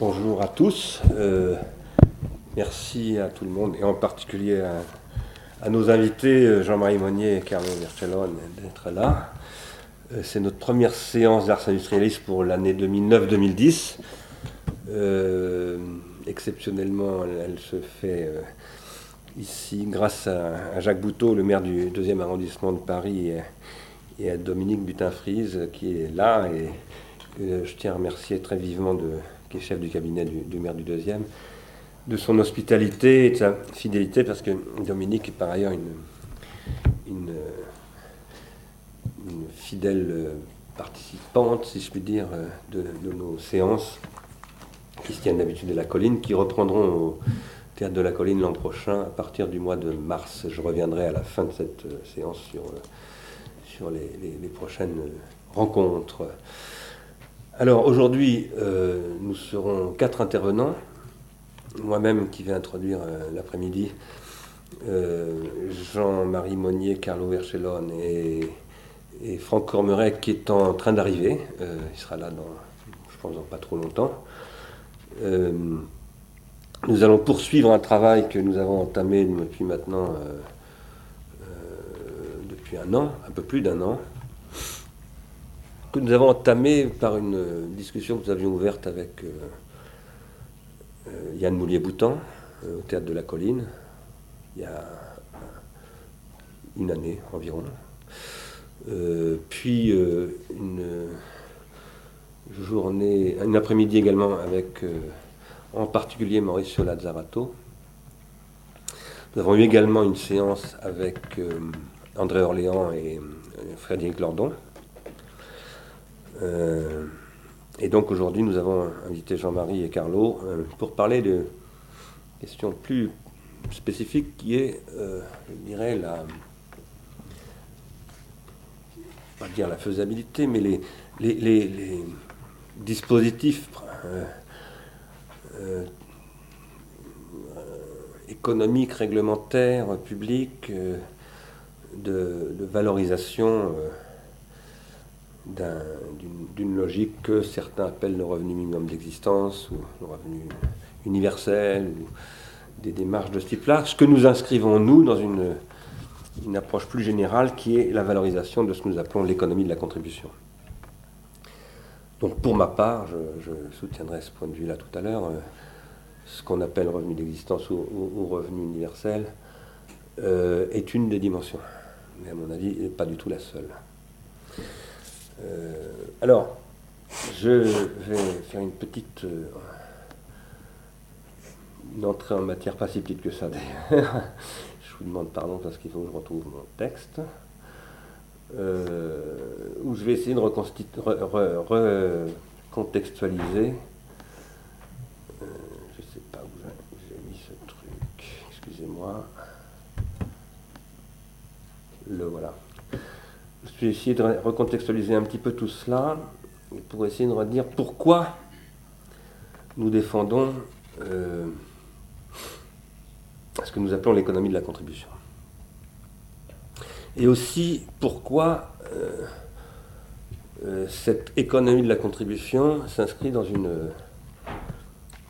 Bonjour à tous. Euh, merci à tout le monde et en particulier à, nos invités euh, Jean-Marie Monnier et Carlo Vercellone d'être là. Euh, c'est notre première séance d'Ars Industrialis pour l'année 2009-2010. exceptionnellement, elle, se fait ici grâce à, Jacques Bouteau, le maire du deuxième arrondissement de Paris, et, à Dominique Butin-Frise qui est là et que je tiens à remercier très vivement de qui est chef du cabinet du, maire du deuxième, de son hospitalité et de sa fidélité, parce que Dominique est par ailleurs une, fidèle participante, si je puis dire, de, nos séances qui se tiennent d'habitude de la colline, qui reprendront au Théâtre de la Colline l'an prochain à partir du mois de mars. Je reviendrai à la fin de cette séance sur, sur les prochaines rencontres. Alors aujourd'hui, euh, nous serons quatre intervenants. Moi-même qui vais introduire euh, l'après-midi, euh, Jean-Marie Monnier, Carlo Vercellone et, Franck Cormeret qui est en train d'arriver. il sera là dans, je pense, dans pas trop longtemps. nous allons poursuivre un travail que nous avons entamé depuis maintenant, depuis un an, un peu plus d'un an, que nous avons entamé par une discussion que nous avions ouverte avec euh, euh, Yann Moulier-Boutan euh, au Théâtre de la Colline, il y a une année environ. puis une journée, un après-midi également avec en particulier Mauricio Lazzarato. Nous avons eu également une séance avec André Orléans et Frédéric Lordon. Euh, et donc aujourd'hui, nous avons invité Jean-Marie et Carlo euh, pour parler de question plus spécifique qui est, euh, je dirais, la, pas dire la faisabilité, mais les, dispositifs économiques, réglementaires, publics, de, valorisation d'une logique que certains appellent le revenu minimum d'existence ou le revenu universel ou des démarches de ce type-là. Ce que nous inscrivons, nous, dans une, une approche plus générale qui est la valorisation de ce que nous appelons l'économie de la contribution. Donc pour ma part, je, soutiendrai ce point de vue-là tout à l'heure, euh, ce qu'on appelle revenu d'existence ou, revenu universel euh, est une des dimensions, mais à mon avis, pas du tout la seule. Euh, alors, je vais faire une petite euh, entrée en matière pas si petite que ça d'ailleurs. je vous demande pardon parce qu'il faut que je retrouve mon texte. Euh, où je vais essayer de recontextualiser. je ne sais pas où j'ai mis ce truc. Excusez-moi. Le voilà. Je vais essayer de recontextualiser un petit peu tout cela pour essayer de redire pourquoi nous défendons euh, ce que nous appelons l'économie de la contribution. Et aussi pourquoi euh, euh, cette économie de la contribution s'inscrit dans une,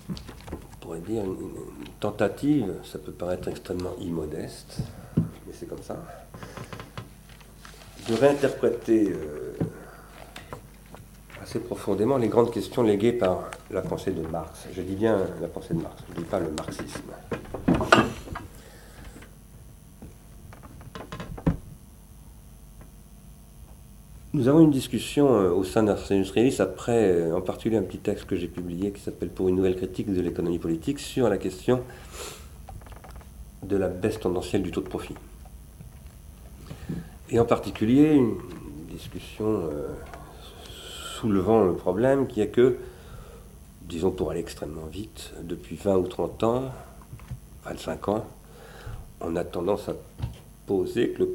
on pourrait dire, une tentative, ça peut paraître extrêmement immodeste, mais c'est comme ça, de réinterpréter euh, assez profondément les grandes questions léguées par la pensée de Marx. Je dis bien la pensée de Marx, je ne dis pas le marxisme. Nous avons une discussion euh, au sein d'Ars Industrialis après, euh, en particulier un petit texte que j'ai publié qui s'appelle Pour une nouvelle critique de l'économie politique sur la question de la baisse tendancielle du taux de profit et en particulier une discussion euh, soulevant le problème qui est que, disons pour aller extrêmement vite, depuis 20 ou 30 ans, 25 ans, on a tendance à poser que le,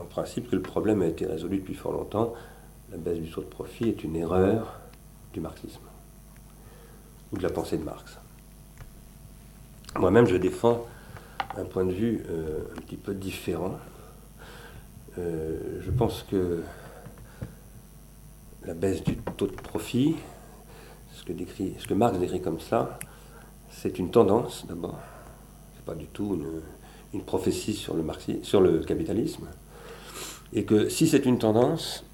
en principe que le problème a été résolu depuis fort longtemps. La baisse du taux de profit est une erreur du marxisme ou de la pensée de Marx. Moi-même, je défends un point de vue euh, un petit peu différent euh, je pense que la baisse du taux de profit, ce que Marx décrit comme ça, c'est une tendance d'abord, c'est pas du tout une, prophétie sur le, sur le capitalisme, et que si c'est une tendance,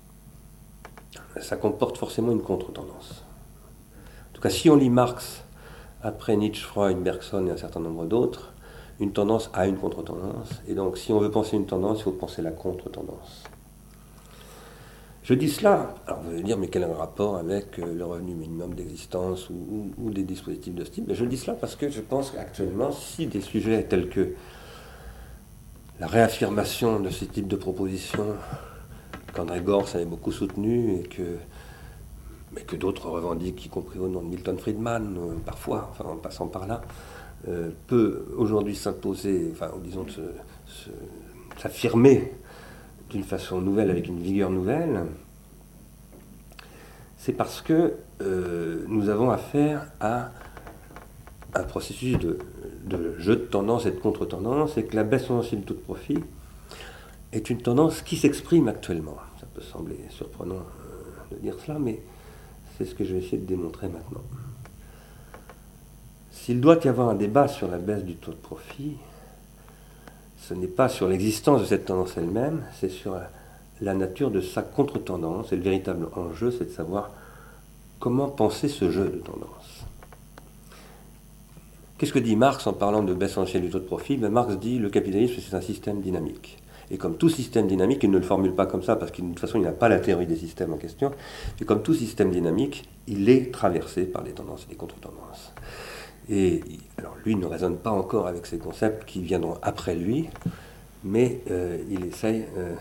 ça comporte forcément une contre-tendance. En tout cas, si on lit Marx après Nietzsche, Freud, Bergson et un certain nombre d'autres, une tendance a une contre-tendance, et donc si on veut penser une tendance, il faut penser la contre-tendance. Je dis cela, alors vous allez dire, mais quel est le rapport avec euh, le revenu minimum d'existence ou, des dispositifs de style mais Je dis cela parce que je pense qu'actuellement, si des sujets tels que la réaffirmation de ce type de propositions qu'André Gors avait beaucoup soutenu et que, mais que d'autres revendiquent, y compris au nom de Milton Friedman, euh, parfois, en passant par là, euh, peut aujourd'hui s'imposer, enfin disons s'affirmer d'une façon nouvelle, avec une vigueur nouvelle, c'est parce que euh, nous avons affaire à un processus de, jeu de tendance et de contre-tendance, et que la baisse tendancielle de taux de profit est une tendance qui s'exprime actuellement. Ça peut sembler surprenant euh, de dire cela, mais c'est ce que je vais essayer de démontrer maintenant. S'il doit y avoir un débat sur la baisse du taux de profit, ce n'est pas sur l'existence de cette tendance elle-même, c'est sur la nature de sa contre-tendance. Et le véritable enjeu, c'est de savoir comment penser ce jeu de tendance. Qu'est-ce que dit Marx en parlant de baisse ancienne du taux de profit? Ben, Marx dit le capitalisme, c'est un système dynamique. Et comme tout système dynamique, il ne le formule pas comme ça, parce de toute façon, il n'a pas la théorie des systèmes en question, mais comme tout système dynamique, il est traversé par des tendances et des contre-tendances. Et alors lui ne raisonne pas encore avec ces concepts qui viendront après lui, mais euh, il essaye euh,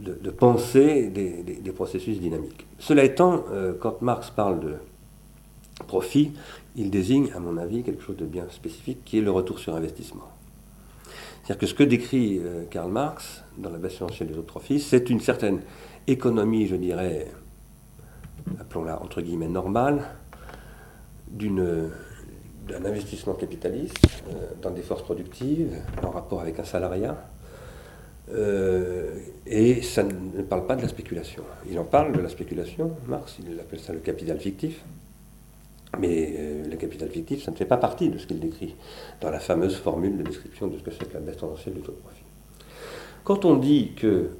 de, penser des, processus dynamiques. Cela étant, euh, quand Marx parle de profit, il désigne, à mon avis, quelque chose de bien spécifique, qui est le retour sur investissement. C'est-à-dire que ce que décrit Karl Marx dans la base financière des autres profits, c'est une certaine économie, je dirais, appelons-la entre guillemets normale, d'une d'un investissement capitaliste euh, dans des forces productives en rapport avec un salariat. Euh, et ça ne parle pas de la spéculation. Il en parle de la spéculation, Marx, il appelle ça le capital fictif. Mais euh, le capital fictif, ça ne fait pas partie de ce qu'il décrit dans la fameuse formule de description de ce que c'est que la baisse tendancielle du taux de profit. Quand on dit que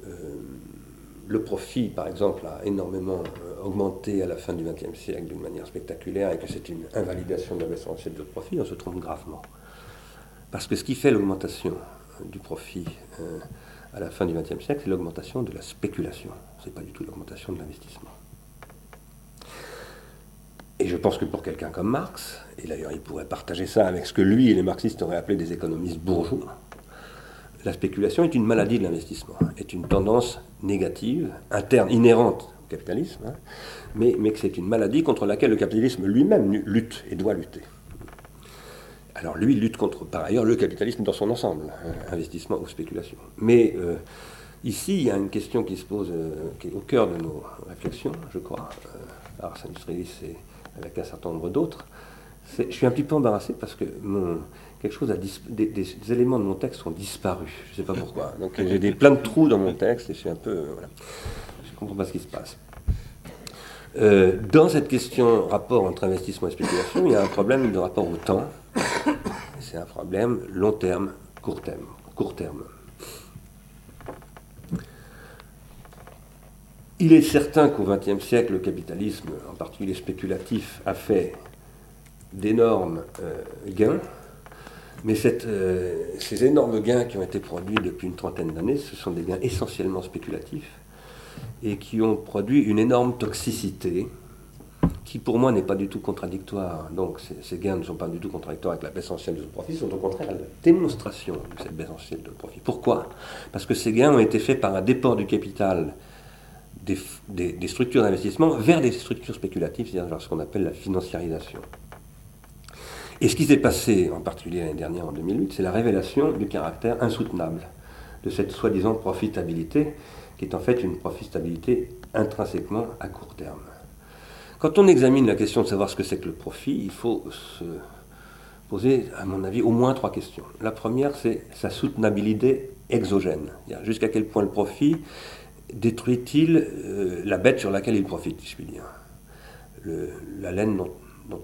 le profit, par exemple, a énormément augmenté à la fin du XXe siècle d'une manière spectaculaire et que c'est une invalidation de la baisse essentielle de profit, on se trompe gravement. Parce que ce qui fait l'augmentation euh, du profit euh, à la fin du XXe siècle, c'est l'augmentation de la spéculation. Ce n'est pas du tout l'augmentation de l'investissement. Et je pense que pour quelqu'un comme Marx, et d'ailleurs il pourrait partager ça avec ce que lui et les marxistes auraient appelé des économistes bourgeois, la spéculation est une maladie de l'investissement, est une tendance négative, interne, inhérente capitalisme, hein, mais, que c'est une maladie contre laquelle le capitalisme lui-même lutte et doit lutter. Alors lui lutte contre, par ailleurs, le capitalisme dans son ensemble, hein, investissement ou spéculation. Mais euh, ici, il y a une question qui se pose, euh, qui est au cœur de nos réflexions, je crois, euh, Ars Industrialis et avec un certain nombre d'autres. Je suis un petit peu embarrassé parce que mon, quelque chose a des, éléments de mon texte ont disparu. Je ne sais pas pourquoi. Donc j'ai des plein de trous dans mon texte et je suis un peu voilà. Comprends pas ce qui se passe. Euh, dans cette question rapport entre investissement et spéculation, il y a un problème de rapport au temps. C'est un problème long terme, court terme, court terme. Il est certain qu'au XXe siècle, le capitalisme, en particulier spéculatif, a fait d'énormes euh, gains mais euh, ces énormes gains qui ont été produits depuis une trentaine d'années, ce sont des gains essentiellement spéculatifs et qui ont produit une énorme toxicité qui pour moi n'est pas du tout contradictoire. Donc ces, gains ne sont pas du tout contradictoires avec la baisse ancienne de profit, sont au contraire la démonstration de cette baisse ancienne de profit. Pourquoi? Parce que ces gains ont été faits par un déport du capital des, des structures d'investissement vers des structures spéculatives, c'est-à-dire ce qu'on appelle la financiarisation. Et ce qui s'est passé, en particulier l'année dernière, en 2008, c'est la révélation du caractère insoutenable de cette soi-disant profitabilité, qui est en fait une profitabilité intrinsèquement à court terme. Quand on examine la question de savoir ce que c'est que le profit, il faut se poser, à mon avis, au moins trois questions. La première, c'est sa soutenabilité exogène. Jusqu'à quel point le profit détruit-il euh, la bête sur laquelle il profite, si je puis dire. la laine dont,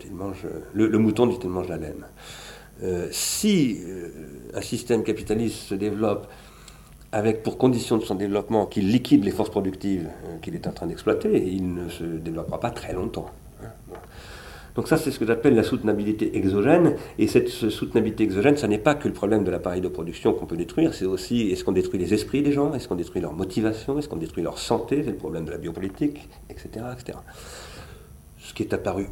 il mange, le, mouton dont il mange la laine. Euh, si euh, un système capitaliste se développe avec pour condition de son développement qu'il liquide les forces productives qu'il est en train d'exploiter, il ne se développera pas très longtemps. Hein. Donc ça, c'est ce que j'appelle la soutenabilité exogène. Et cette soutenabilité exogène, ça n'est pas que le problème de l'appareil de production qu'on peut détruire, c'est aussi est-ce qu'on détruit les esprits des gens, est-ce qu'on détruit leur motivation, est-ce qu'on détruit leur santé, c'est le problème de la biopolitique, etc. etc. Ce qui est apparu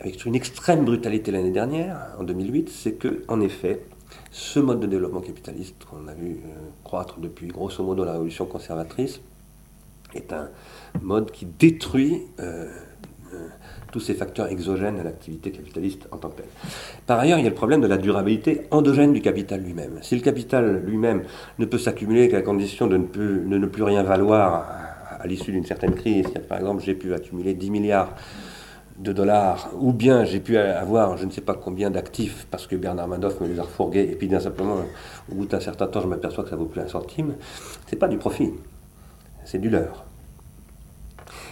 avec une extrême brutalité l'année dernière, en 2008, c'est que, en effet, ce mode de développement capitaliste qu'on a vu euh, croître depuis grosso modo la révolution conservatrice est un mode qui détruit euh, euh, tous ces facteurs exogènes à l'activité capitaliste en tant que telle. Par ailleurs, il y a le problème de la durabilité endogène du capital lui-même. Si le capital lui-même ne peut s'accumuler qu'à condition de ne, ne plus rien valoir à, l'issue d'une certaine crise, par exemple j'ai pu accumuler 10 milliards de dollars, ou bien j'ai pu avoir je ne sais pas combien d'actifs parce que Bernard Madoff me les a refourgués, et puis d'un simplement, au bout d'un certain temps, je m'aperçois que ça vaut plus un centime, c'est pas du profit, c'est du leurre.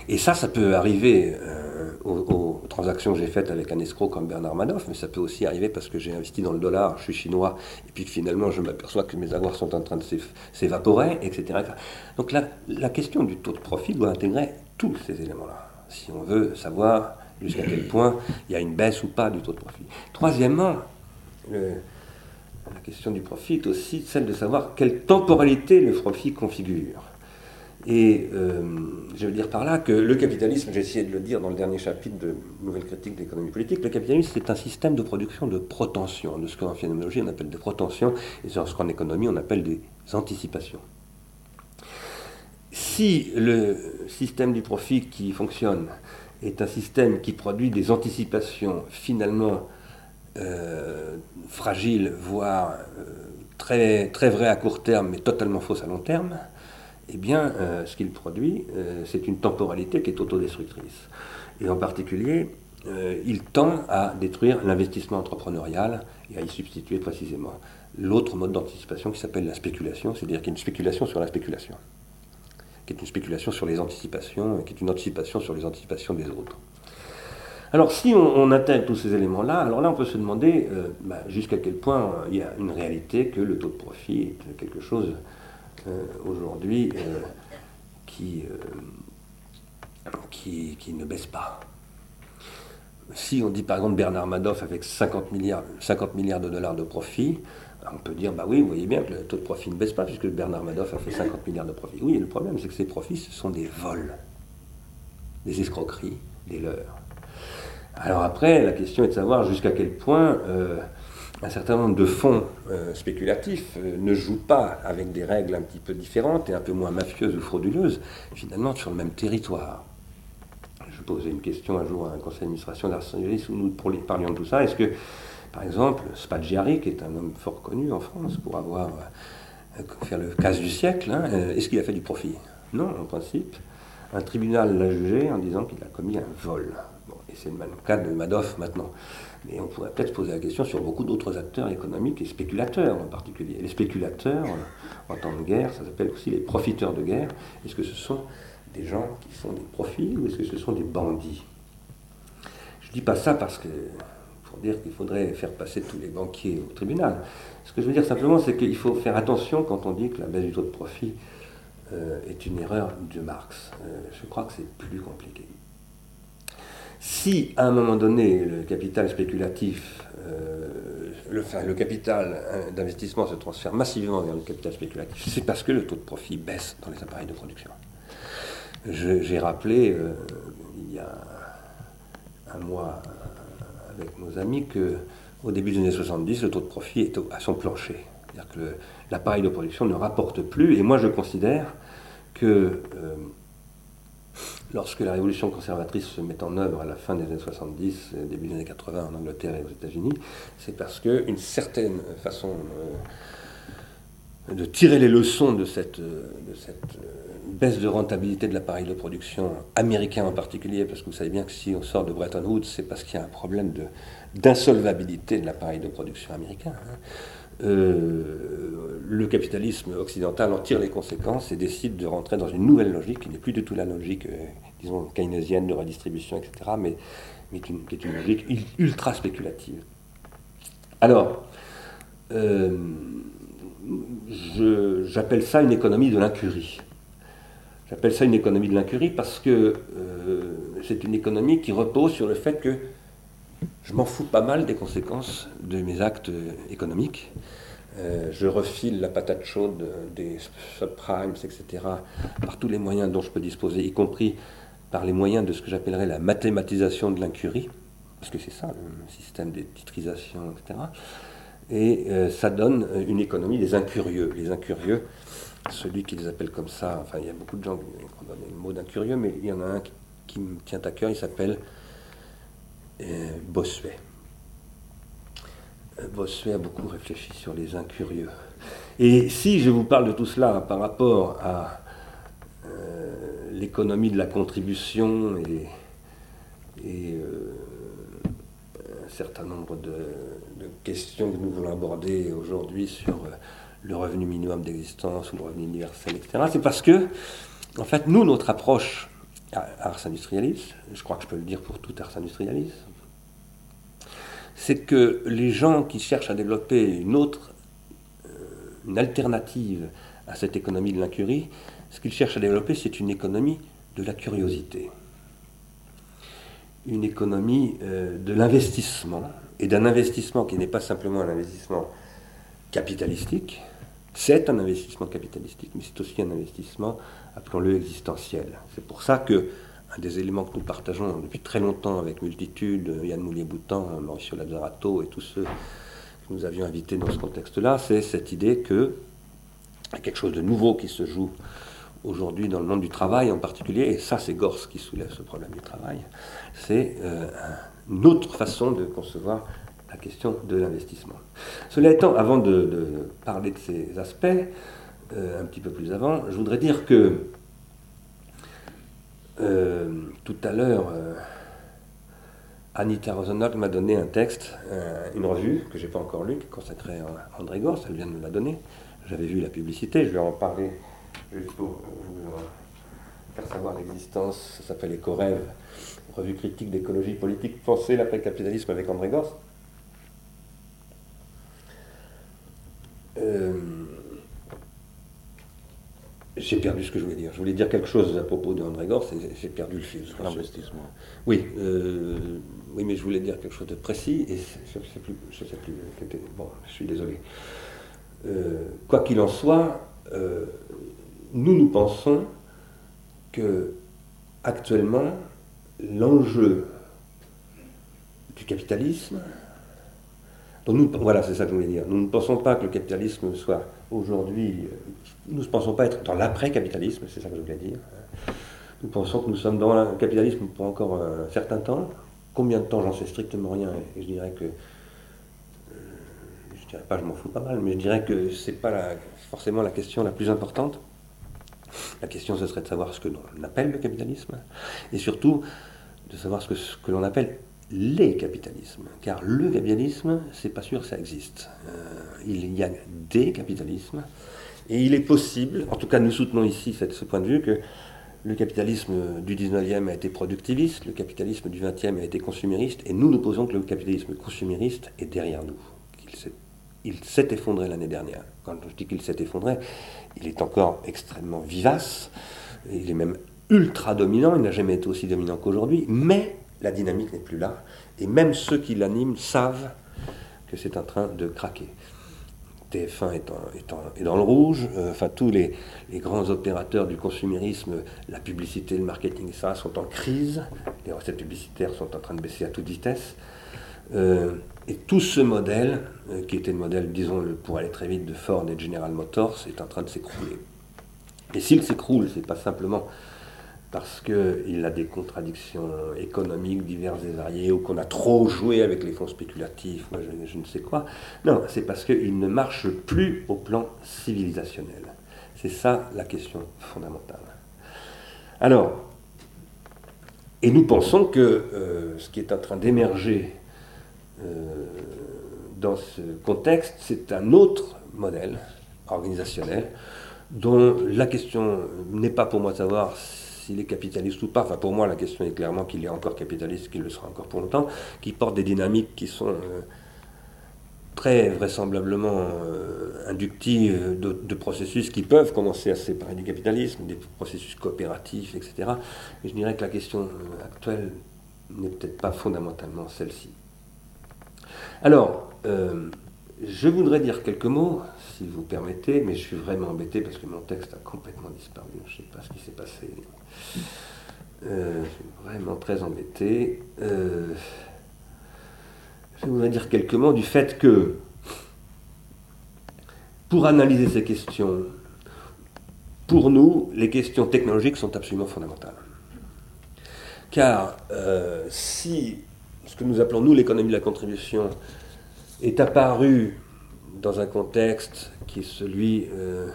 Et ça, ça peut arriver euh, aux, transactions que j'ai faites avec un escroc comme Bernard Madoff, mais ça peut aussi arriver parce que j'ai investi dans le dollar, je suis chinois, et puis finalement je m'aperçois que mes avoirs sont en train de s'évaporer, etc. Donc la, la question du taux de profit doit intégrer tous ces éléments-là, si on veut savoir jusqu'à quel point il y a une baisse ou pas du taux de profit. Troisièmement, la question du profit est aussi celle de savoir quelle temporalité le profit configure. Et euh, je veux dire par là que le capitalisme, j'ai essayé de le dire dans le dernier chapitre de Nouvelle critique de l'économie politique, le capitalisme c'est un système de production de protension, de ce qu'en phénoménologie on appelle des protensions, et ce qu'en économie on appelle des anticipations. Si le système du profit qui fonctionne est un système qui produit des anticipations finalement euh, fragiles, voire euh, très, vraies à court terme, mais totalement fausses à long terme, eh bien, euh, ce qu'il produit, c'est une temporalité qui est autodestructrice. Et en particulier, il tend à détruire l'investissement entrepreneurial et à y substituer précisément l'autre mode d'anticipation qui s'appelle la spéculation, c'est-à-dire qu'il y a une spéculation sur la spéculation qui est une spéculation sur les anticipations, qui est une anticipation sur les anticipations des autres. Alors si on, intègre tous ces éléments-là, alors là on peut se demander euh, bah, jusqu'à quel point euh, il y a une réalité que le taux de profit est quelque chose euh, aujourd'hui qui, qui, ne baisse pas. Si on dit par exemple Bernard Madoff avec 50 milliards, 50 milliards de dollars de profit, on peut dire, bah oui, vous voyez bien que le taux de profit ne baisse pas, puisque Bernard Madoff a fait 50 milliards de profits. Oui, le problème, c'est que ces profits, ce sont des vols, des escroqueries, des leurres. Alors après, la question est de savoir jusqu'à quel point euh, un certain nombre de fonds euh, spéculatifs euh, ne jouent pas avec des règles un petit peu différentes et un peu moins mafieuses ou frauduleuses, finalement sur le même territoire. Je posais une question un jour à un conseil d'administration d'Arsenal où nous parlions de tout ça. Est-ce que par exemple, Spaggiari, qui est un homme fort connu en France pour avoir euh, fait le casse du siècle, hein, euh, est-ce qu'il a fait du profit? Non, en principe. Un tribunal l'a jugé en disant qu'il a commis un vol. et c'est le même cas de Madoff maintenant. Mais on pourrait peut-être se poser la question sur beaucoup d'autres acteurs économiques et spéculateurs en particulier. les spéculateurs, en temps de guerre, ça s'appelle aussi les profiteurs de guerre. Est-ce que ce sont des gens qui font des profits ou est-ce que ce sont des bandits? Je ne dis pas ça parce que pour dire qu'il faudrait faire passer tous les banquiers au tribunal. Ce que je veux dire simplement, c'est qu'il faut faire attention quand on dit que la baisse du taux de profit euh, est une erreur de Marx. Euh, je crois que c'est plus compliqué. Si à un moment donné le capital spéculatif, euh, le, le capital d'investissement se transfère massivement vers le capital spéculatif, c'est parce que le taux de profit baisse dans les appareils de production. J'ai rappelé il y a un mois avec nos amis qu'au début des années 70, le taux de profit est à son plancher. C'est-à-dire que l'appareil de production ne rapporte plus. Et moi, je considère que euh, lorsque la révolution conservatrice se met en œuvre à la fin des années 70, début des années 80 en Angleterre et aux États-Unis, c'est parce qu'une certaine façon euh, de tirer les leçons de cette, de cette baisse de rentabilité de l'appareil de production américain en particulier, parce que vous savez bien que si on sort de Bretton Woods, c'est parce qu'il y a un problème d'insolvabilité de, l'appareil de production américain. Hein. le capitalisme occidental en tire les conséquences et décide de rentrer dans une nouvelle logique qui n'est plus du tout la logique, disons, keynésienne de redistribution, etc., mais, mais qui, est une logique ultra spéculative. Alors, j'appelle ça une économie de l'incurie. J'appelle ça une économie de l'incurie parce que euh, c'est une économie qui repose sur le fait que je m'en fous pas mal des conséquences de mes actes économiques. Euh, je refile la patate chaude des subprimes, etc., par tous les moyens dont je peux disposer, y compris par les moyens de ce que j'appellerais la mathématisation de l'incurie, parce que c'est ça le système des titrisations, etc. Et euh, ça donne une économie des incurieux. Les incurieux, celui qu'ils appellent comme ça, enfin il y a beaucoup de gens qui ont donné le mot d'incurieux, mais il y en a un qui, me tient à cœur, il s'appelle euh, Bossuet. Euh, Bossuet a beaucoup réfléchi sur les incurieux. Et si je vous parle de tout cela par rapport à euh, l'économie de la contribution et, un certain nombre de, questions que nous voulons aborder aujourd'hui sur le revenu minimum d'existence ou le revenu universel, etc. C'est parce que, en fait, nous, notre approche à Ars Industrialis, je crois que je peux le dire pour tout Ars Industrialis, c'est que les gens qui cherchent à développer une autre, euh, une alternative à cette économie de l'incurie, ce qu'ils cherchent à développer, c'est une économie de la curiosité, une économie euh, de l'investissement, et d'un investissement qui n'est pas simplement un investissement capitalistique, c'est un investissement capitalistique, mais c'est aussi un investissement, appelons-le existentiel. C'est pour ça que un des éléments que nous partageons depuis très longtemps avec multitude, Yann Moulier-Boutan, Mauricio Lazzarato et tous ceux que nous avions invités dans ce contexte-là, c'est cette idée que y a quelque chose de nouveau qui se joue aujourd'hui dans le monde du travail en particulier, et ça c'est Gors qui soulève ce problème du travail, c'est euh, une autre façon de concevoir la question de l'investissement. Cela étant, avant de, parler de ces aspects, euh, un petit peu plus avant, je voudrais dire que euh, tout à l'heure, euh, Anita Rosenberg m'a donné un texte, une revue que je n'ai pas encore lue, consacrée à André Gors, elle vient de me la donner. J'avais vu la publicité, je vais en parler juste pour vous faire savoir l'existence. Ça s'appelle Éco-Rêve, revue critique d'écologie politique, penser l'après-capitalisme avec André Gors. Euh, j'ai perdu ce que je voulais dire. Je voulais dire quelque chose à propos de André Gors et j'ai perdu le fil. L'investissement. Oui, euh, oui, mais je voulais dire quelque chose de précis et je ne sais plus. Je sais plus bon, je suis désolé. Euh, quoi qu'il en soit, nous nous pensons que actuellement l'enjeu du capitalisme, voilà, c'est ça que je voulais dire. Nous ne pensons pas que le capitalisme soit aujourd'hui. Euh, nous ne pensons pas être dans l'après-capitalisme, c'est ça que je voulais dire. Nous pensons que nous sommes dans le capitalisme pour encore un certain temps. Combien de temps, j'en sais strictement rien. Et je dirais que. Euh, je dirais pas, je m'en fous pas mal, mais je dirais que c'est pas forcément la question la plus importante. La question, ce serait de savoir ce que l'on appelle le capitalisme, et surtout de savoir ce que l'on appelle les capitalismes. Car le capitalisme, c'est pas sûr que ça existe. Euh, il y a des capitalismes. Et il est possible, en tout cas nous soutenons ici ce point de vue, que le capitalisme du 19e a été productiviste, le capitalisme du 20e a été consumériste, et nous nous posons que le capitalisme consumériste est derrière nous. Il s'est effondré l'année dernière. Quand je dis qu'il s'est effondré, il est encore extrêmement vivace, il est même ultra dominant, il n'a jamais été aussi dominant qu'aujourd'hui, mais la dynamique n'est plus là, et même ceux qui l'animent savent que c'est en train de craquer. TF1 est, dans le rouge, euh, enfin tous les, grands opérateurs du consumérisme, la publicité, le marketing, ça, sont en crise, les recettes publicitaires sont en train de baisser à toute vitesse, euh, et tout ce modèle, euh, qui était le modèle, disons, pour aller très vite, de Ford et de General Motors, est en train de s'écrouler. Et s'il s'écroule, c'est pas simplement parce qu'il a des contradictions économiques diverses et variées, ou qu'on a trop joué avec les fonds spéculatifs, moi je, ne sais quoi. Non, c'est parce qu'il ne marche plus au plan civilisationnel. C'est ça la question fondamentale. Alors, et nous pensons que euh, ce qui est en train d'émerger euh, dans ce contexte, c'est un autre modèle organisationnel dont la question n'est pas pour moi de savoir s'il est capitaliste ou pas. Enfin, pour moi, la question est clairement qu'il est encore capitaliste, qu'il le sera encore pour longtemps, qui porte des dynamiques qui sont euh, très vraisemblablement euh, inductives de, processus qui peuvent commencer à se séparer du capitalisme, des processus coopératifs, etc. Mais je dirais que la question euh, actuelle n'est peut-être pas fondamentalement celle-ci. Alors, je voudrais dire quelques mots si vous permettez, mais je suis vraiment embêté parce que mon texte a complètement disparu. Je ne sais pas ce qui s'est passé. Euh, je suis vraiment très embêté. Euh, je voudrais dire quelques mots du fait que pour analyser ces questions, pour nous, les questions technologiques sont absolument fondamentales. Car euh, si ce que nous appelons, nous, l'économie de la contribution, est apparu dans un contexte qui est celui euh,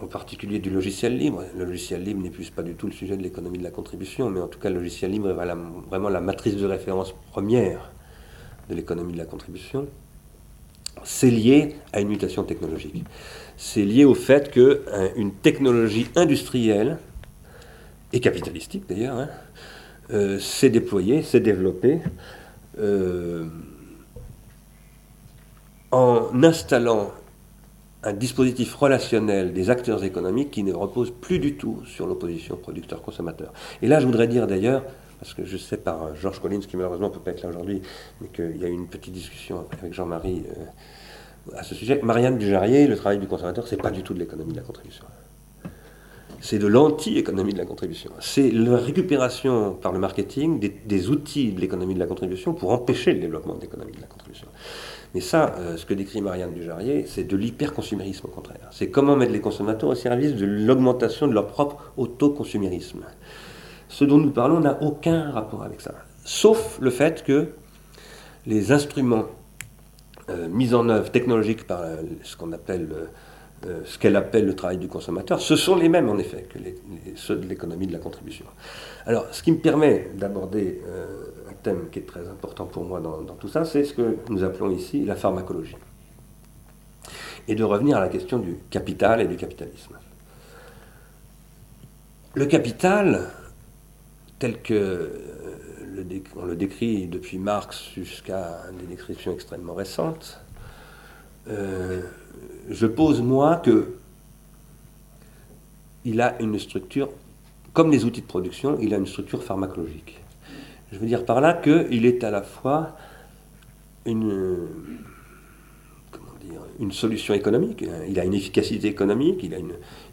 en particulier du logiciel libre. Le logiciel libre plus pas du tout le sujet de l'économie de la contribution, mais en tout cas le logiciel libre est vraiment la matrice de référence première de l'économie de la contribution. C'est lié à une mutation technologique. C'est lié au fait qu'une technologie industrielle, et capitalistique d'ailleurs, hein, euh, s'est déployée, s'est développée. Euh, en installant un dispositif relationnel des acteurs économiques qui ne repose plus du tout sur l'opposition producteur-consommateur. Et là, je voudrais dire d'ailleurs, parce que je sais par Georges Collins, qui malheureusement ne peut pas être là aujourd'hui, mais qu'il y a eu une petite discussion avec Jean-Marie euh, à ce sujet, Marianne Dujarrier, le travail du conservateur, c'est pas du tout de l'économie de la contribution. C'est de l'anti-économie de la contribution. C'est la récupération par le marketing des, des outils de l'économie de la contribution pour empêcher le développement de l'économie de la contribution. Mais ça, euh, ce que décrit Marianne Dujarrier, c'est de l'hyperconsumérisme au contraire. C'est comment mettre les consommateurs au service de l'augmentation de leur propre autoconsumérisme. Ce dont nous parlons n'a aucun rapport avec ça. Sauf le fait que les instruments euh, mis en œuvre technologiques par euh, ce qu'on appelle ce qu'elle appelle le travail du consommateur, ce sont les mêmes en effet que ceux de l'économie de la contribution. Alors, ce qui me permet d'aborder thème qui est très important pour moi dans, tout ça, c'est ce que nous appelons ici la pharmacologie. Et de revenir à la question du capital et du capitalisme. Le capital, tel que euh, on le décrit depuis Marx jusqu'à des descriptions extrêmement récentes, euh, je pose moi que il a une structure, comme les outils de production, il a une structure pharmacologique. Je veux dire par là qu'il est à la fois une, solution économique, il a une efficacité économique,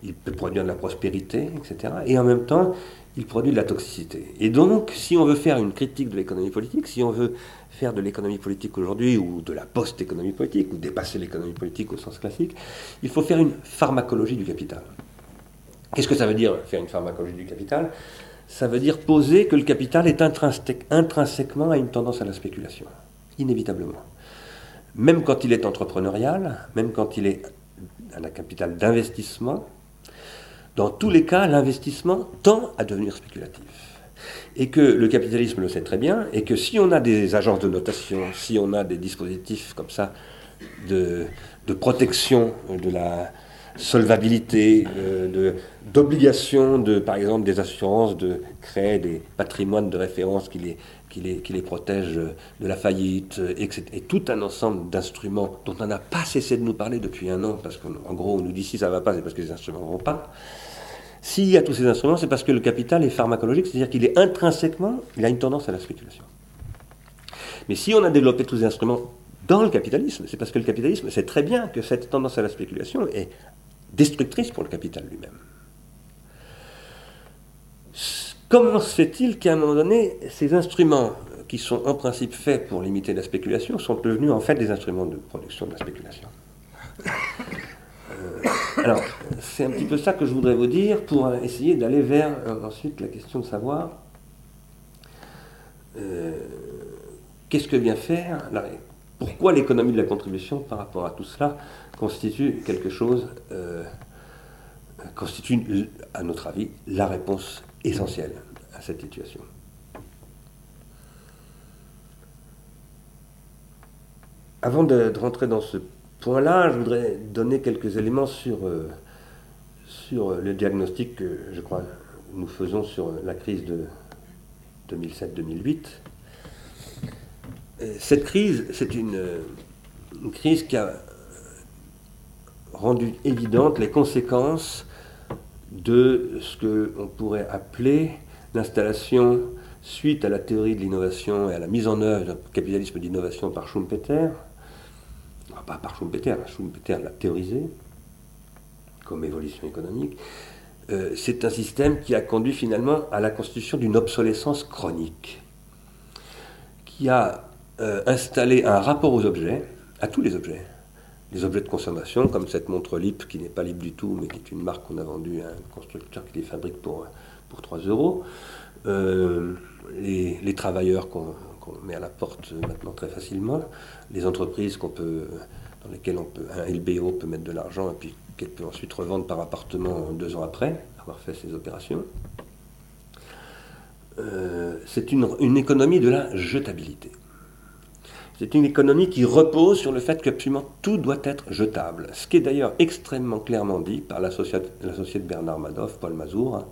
il peut produire de la prospérité, etc. Et en même temps, il produit de la toxicité. Et donc, si on veut faire une critique de l'économie politique, si on veut faire de l'économie politique aujourd'hui, ou de la post-économie politique, ou dépasser l'économie politique au sens classique, il faut faire une pharmacologie du capital. Qu'est-ce que ça veut dire faire une pharmacologie du capital? Ça veut dire poser que le capital est intrinsèquement à une tendance à la spéculation, inévitablement. Même quand il est entrepreneurial, même quand il est un capital d'investissement, dans tous les cas, l'investissement tend à devenir spéculatif. Et que le capitalisme le sait très bien, et que si on a des agences de notation, si on a des dispositifs comme ça de, de protection de la, solvabilité, euh, d'obligation, de, par exemple, des assurances de créer des patrimoines de référence qui les, qui les, qui les protègent de la faillite, etc. Et tout un ensemble d'instruments dont on n'a pas cessé de nous parler depuis un an, parce qu'en gros, on nous dit si ça ne va pas, c'est parce que les instruments ne vont pas. S'il y a tous ces instruments, c'est parce que le capital est pharmacologique, c'est-à-dire qu'il est intrinsèquement, il a une tendance à la spéculation. Mais si on a développé tous ces instruments dans le capitalisme, c'est parce que le capitalisme sait très bien que cette tendance à la spéculation est destructrice pour le capital lui-même. Comment se fait-il qu'à un moment donné, ces instruments qui sont en principe faits pour limiter la spéculation sont devenus en fait des instruments de production de la spéculation? Alors, c'est un petit peu ça que je voudrais vous dire pour essayer d'aller vers euh, ensuite la question de savoir euh, qu'est-ce que vient faire, pourquoi l'économie de la contribution par rapport à tout cela constitue quelque chose, euh, constitue, à notre avis, la réponse essentielle à cette situation. avant de, rentrer dans ce point-là, je voudrais donner quelques éléments sur, euh, sur le diagnostic que je crois nous faisons sur la crise de 2007-2008. Cette crise, c'est une, une, crise qui a rendu évidentes les conséquences de ce qu'on pourrait appeler l'installation suite à la théorie de l'innovation et à la mise en œuvre d'un capitalisme d'innovation par Schumpeter, pas par Schumpeter, Schumpeter l'a théorisé comme évolution économique, euh, c'est un système qui a conduit finalement à la constitution d'une obsolescence chronique, qui a euh, installé un rapport aux objets, à tous les objets, les objets de consommation, comme cette montre LIP qui n'est pas libre du tout, mais qui est une marque qu'on a vendue à un constructeur qui les fabrique pour, pour 3 euros, euh, les, travailleurs qu'on met à la porte maintenant très facilement, les entreprises qu'on peut, dans lesquelles on peut, un LBO peut mettre de l'argent et puis qu'elle peut ensuite revendre par appartement deux ans après avoir fait ces opérations. Euh, c'est une, une, économie de la jetabilité. C'est une économie qui repose sur le fait qu'absolument tout doit être jetable. Ce qui est d'ailleurs extrêmement clairement dit par l'associé de Bernard Madoff, Paul Mazour,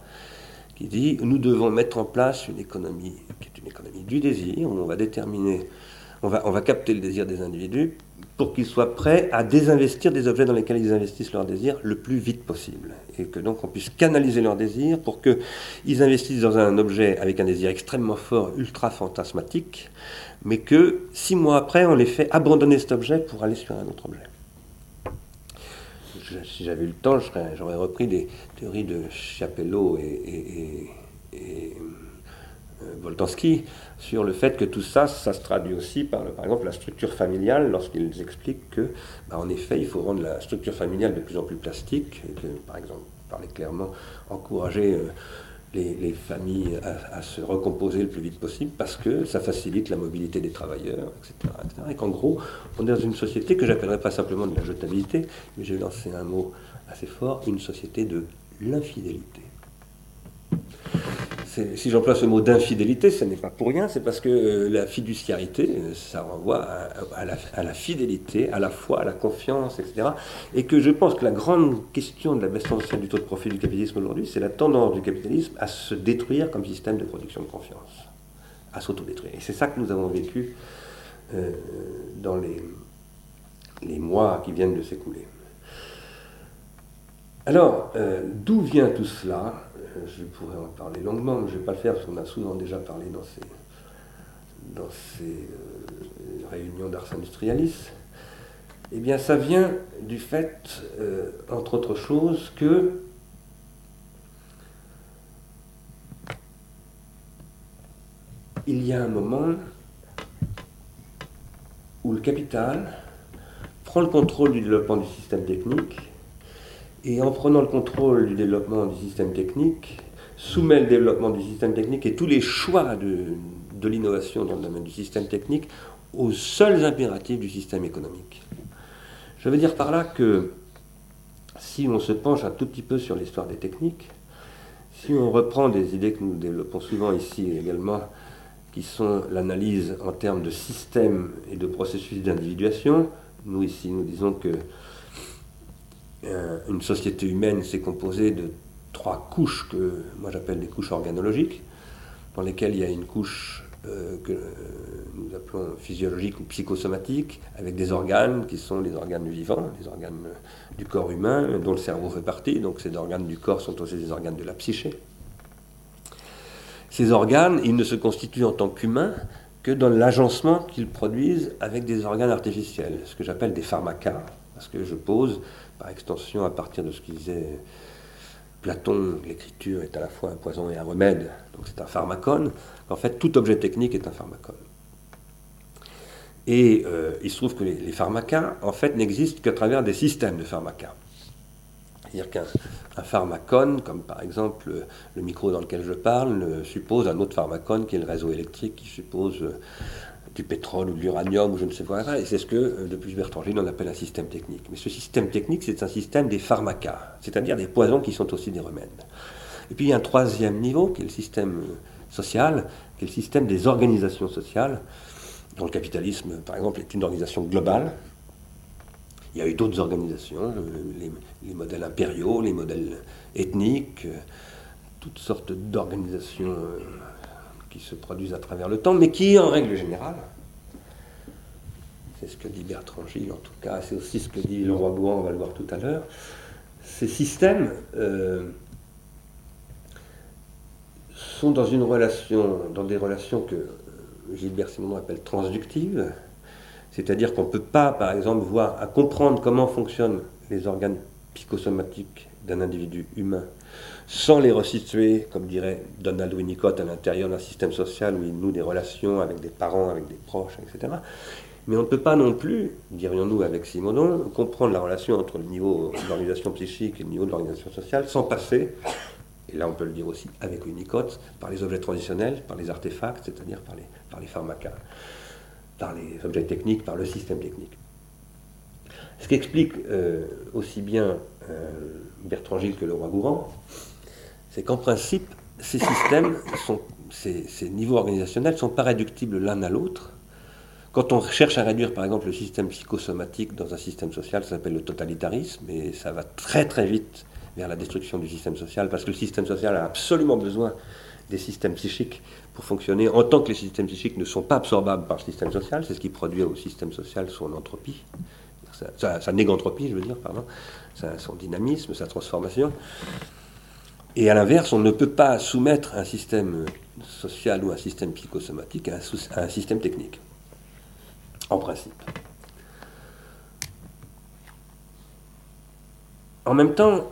qui dit nous devons mettre en place une économie qui économie du désir, on va déterminer, on va, capter le désir des individus pour qu'ils soient prêts à désinvestir des objets dans lesquels ils investissent leur désir le plus vite possible. Et que donc on puisse canaliser leur désir pour qu'ils investissent dans un objet avec un désir extrêmement fort, ultra fantasmatique, mais que six mois après, on les fait abandonner cet objet pour aller sur un autre objet. si j'avais eu le temps, j'aurais repris des théories de Chapello et, Voltansky sur le fait que tout ça, ça se traduit aussi par, par exemple, la structure familiale, lorsqu'ils expliquent que, bah, en effet, il faut rendre la structure familiale de plus en plus plastique, et que, par exemple, parler clairement, encourager euh, les, familles à, se recomposer le plus vite possible parce que ça facilite la mobilité des travailleurs, etc. et qu'en gros, on est dans une société que j'appellerais pas simplement de la jetabilité, mais j'ai lancé un mot assez fort, une société de l'infidélité si j'emploie ce mot d'infidélité, ce n'est pas pour rien, c'est parce que euh, la fiduciarité, euh, ça renvoie à, la, fidélité, à la foi, à la confiance, etc. Et que je pense que la grande question de la baisse tendancielle du taux de profit du capitalisme aujourd'hui, c'est la tendance du capitalisme à se détruire comme système de production de confiance, à s'autodétruire. Et c'est ça que nous avons vécu euh, dans les, les mois qui viennent de s'écouler. Alors, d'où vient tout cela? Je pourrais en parler longuement, mais je ne vais pas le faire parce qu'on a souvent déjà parlé dans ces, euh, réunions d'Ars Industrialis. Eh bien, ça vient du fait, euh, entre autres choses, que il y a un moment où le capital prend le contrôle du développement du système technique et en prenant le contrôle du développement du système technique, soumet le développement du système technique et tous les choix de, l'innovation dans le domaine du système technique aux seuls impératifs du système économique. Je veux dire par là que si on se penche un tout petit peu sur l'histoire des techniques, si on reprend des idées que nous développons souvent ici également, qui sont l'analyse en termes de système et de processus d'individuation, nous ici nous disons que euh, une société humaine, c'est composé de trois couches que moi j'appelle des couches organologiques, dans lesquelles il y a une couche euh, que nous appelons physiologique ou psychosomatique, avec des organes qui sont les organes du vivant, les organes du corps humain, dont le cerveau fait partie, donc ces organes du corps sont aussi des organes de la psyché. Ces organes, ils ne se constituent en tant qu'humains que dans l'agencement qu'ils produisent avec des organes artificiels, ce que j'appelle des pharmacas, parce que je pose par extension, à partir de ce qu'il disait Platon, l'écriture est à la fois un poison et un remède, donc c'est un pharmacone, en fait tout objet technique est un pharmacone. Et euh, il se trouve que les, pharmacas, en fait, n'existent qu'à travers des systèmes de pharmacas. C'est-à-dire qu'un pharmacone, comme par exemple le micro dans lequel je parle, suppose un autre pharmacone qui est le réseau électrique, qui suppose du pétrole ou de l'uranium ou je ne sais quoi. Et c'est ce que, euh, depuis Bertrand on appelle un système technique. Mais ce système technique, c'est un système des pharmacas, c'est-à-dire des poisons qui sont aussi des remèdes. Et puis il y a un troisième niveau, qui est le système euh, social, qui est le système des organisations sociales, dont le capitalisme, par exemple, est une organisation globale. Il y a eu d'autres organisations, les, modèles impériaux, les modèles ethniques, toutes sortes d'organisations qui se produisent à travers le temps, mais qui, en règle générale, c'est ce que dit Bertrand Gilles en tout cas, c'est aussi ce que dit Leroy Bouan, on va le voir tout à l'heure, ces systèmes euh, sont dans une relation, dans des relations que euh, Gilbert Simondon appelle transductives, c'est-à-dire qu'on ne peut pas, par exemple, voir à comprendre comment fonctionnent les organes psychosomatiques d'un individu humain sans les resituer, comme dirait Donald Winnicott, à l'intérieur d'un système social où il noue des relations avec des parents, avec des proches, etc. Mais on ne peut pas non plus, dirions-nous avec Simonon, comprendre la relation entre le niveau de l'organisation psychique et le niveau de l'organisation sociale sans passer, et là on peut le dire aussi avec Winnicott, par les objets transitionnels, par les artefacts, c'est-à-dire par les, par les pharmacas, par les objets techniques, par le système technique. Ce qui explique euh, aussi bien euh, Bertrand Gilles que le roi Gourand, c'est qu'en principe, ces systèmes, ces, niveaux organisationnels ne sont pas réductibles l'un à l'autre. Quand on cherche à réduire, par exemple, le système psychosomatique dans un système social, ça s'appelle le totalitarisme, et ça va très très vite vers la destruction du système social, parce que le système social a absolument besoin des systèmes psychiques pour fonctionner, en tant que les systèmes psychiques ne sont pas absorbables par le système social, c'est ce qui produit au système social son entropie, sa, sa négantropie, je veux dire, pardon, son dynamisme, sa transformation. Et à l'inverse, on ne peut pas soumettre un système social ou un système psychosomatique à un, système technique, en principe. En même temps,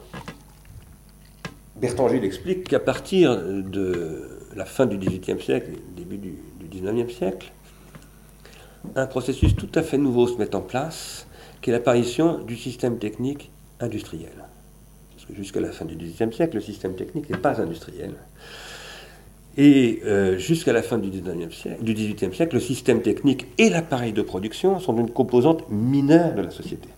Bertrand Gilles explique qu'à partir de la fin du XVIIIe siècle, début du, XIXe siècle, un processus tout à fait nouveau se met en place, qui est l'apparition du système technique industriel jusqu'à la fin du XVIIIe siècle, le système technique n'est pas industriel. Et euh, jusqu'à la fin du, XVIIIe siècle, le système technique et l'appareil de production sont une composante mineure de la société.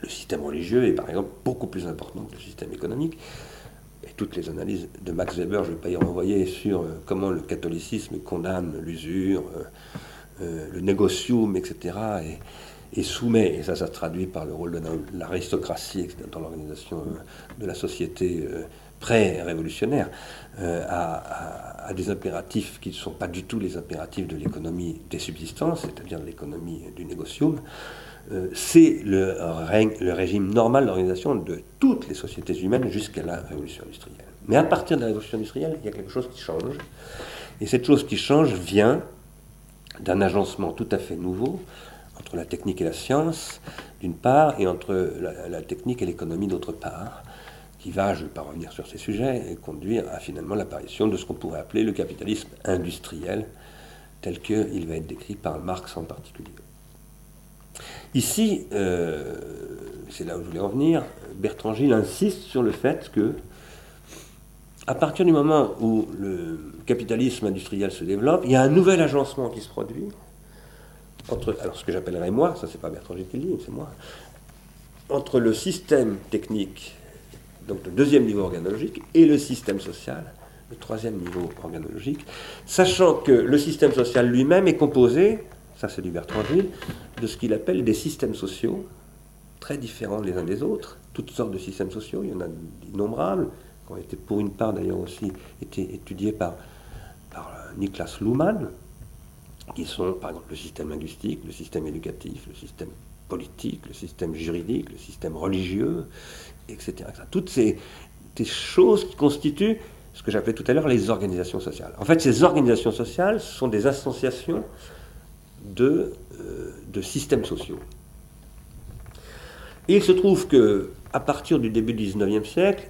Le système religieux est par exemple beaucoup plus important que le système économique. Et toutes les analyses de Max Weber, je ne vais pas y renvoyer sur euh, comment le catholicisme condamne l'usure, euh, le négocium, etc. Et, et soumet, et ça, ça se traduit par le rôle de l'aristocratie dans l'organisation euh, de la société euh, pré-révolutionnaire, euh, à, des impératifs qui ne sont pas du tout les impératifs de l'économie des subsistances, c'est-à-dire l'économie du négocium, c'est le, le, régime normal d'organisation de toutes les sociétés humaines jusqu'à la révolution industrielle. Mais à partir de la révolution industrielle, il y a quelque chose qui change. Et cette chose qui change vient d'un agencement tout à fait nouveau entre la technique et la science, d'une part, et entre la, technique et l'économie, d'autre part, qui va, je ne vais pas revenir sur ces sujets, conduire à finalement l'apparition de ce qu'on pourrait appeler le capitalisme industriel, tel qu'il va être décrit par Marx en particulier. Ici, euh, c'est là où je voulais en venir, Bertrand Gilles insiste sur le fait que, à partir du moment où le capitalisme industriel se développe, il y a un nouvel agencement qui se produit, entre, alors ce que j'appellerais moi, ça c'est pas Bertrand Gilles c'est moi, entre le système technique, donc le deuxième niveau organologique, et le système social, le troisième niveau organologique, sachant que le système social lui-même est composé, ça c'est du Bertrand Gilles, de ce qu'il appelle des systèmes sociaux, très différents les uns des autres, toutes sortes de systèmes sociaux, il y en a innombrables, qui ont été pour une part d'ailleurs aussi étudiés par, par Niklas Luhmann, qui sont par exemple le système linguistique, le système éducatif, le système politique, le système juridique, le système religieux, etc. Toutes ces, choses qui constituent ce que j'appelais tout à l'heure les organisations sociales. En fait, ces organisations sociales sont des associations de, euh, systèmes sociaux. Et il se trouve que à partir du début du XIXe siècle,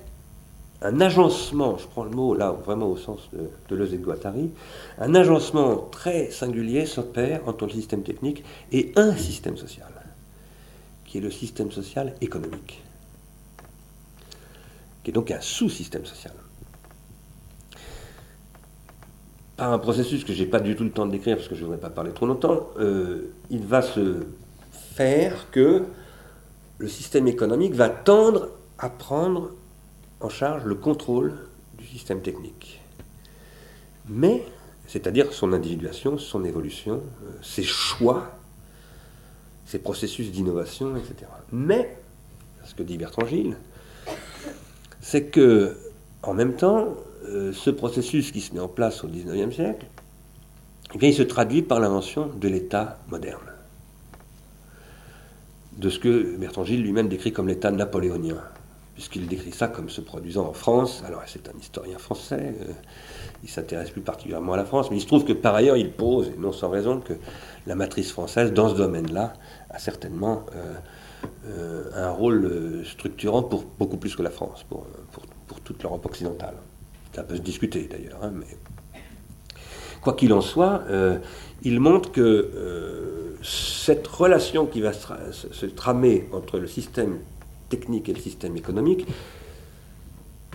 un agencement, je prends le mot là vraiment au sens de, de et Guattari, un agencement très singulier s'opère entre le système technique et un système social, qui est le système social économique, qui est donc un sous-système social. Par un processus que je n'ai pas du tout le temps de décrire parce que je ne voudrais pas parler trop longtemps, euh, il va se faire que le système économique va tendre à prendre en charge le contrôle du système technique. Mais c'est-à-dire son individuation, son évolution, euh, ses choix, ses processus d'innovation, etc. Mais, ce que dit Bertrand Gilles, c'est que, en même temps, euh, ce processus qui se met en place au XIXe siècle, eh il se traduit par l'invention de l'État moderne, de ce que Bertrand Gilles lui-même décrit comme l'État napoléonien, puisqu'il décrit ça comme se produisant en France. Alors, c'est un historien français, euh, il s'intéresse plus particulièrement à la France, mais il se trouve que par ailleurs, il pose, et non sans raison, que la matrice française, dans ce domaine-là, a certainement euh, euh, un rôle structurant pour beaucoup plus que la France, pour, toute l'Europe occidentale. Ça peut se discuter d'ailleurs, hein, mais quoi qu'il en soit, il montre que cette relation qui va se tramer entre le système technique et le système économique,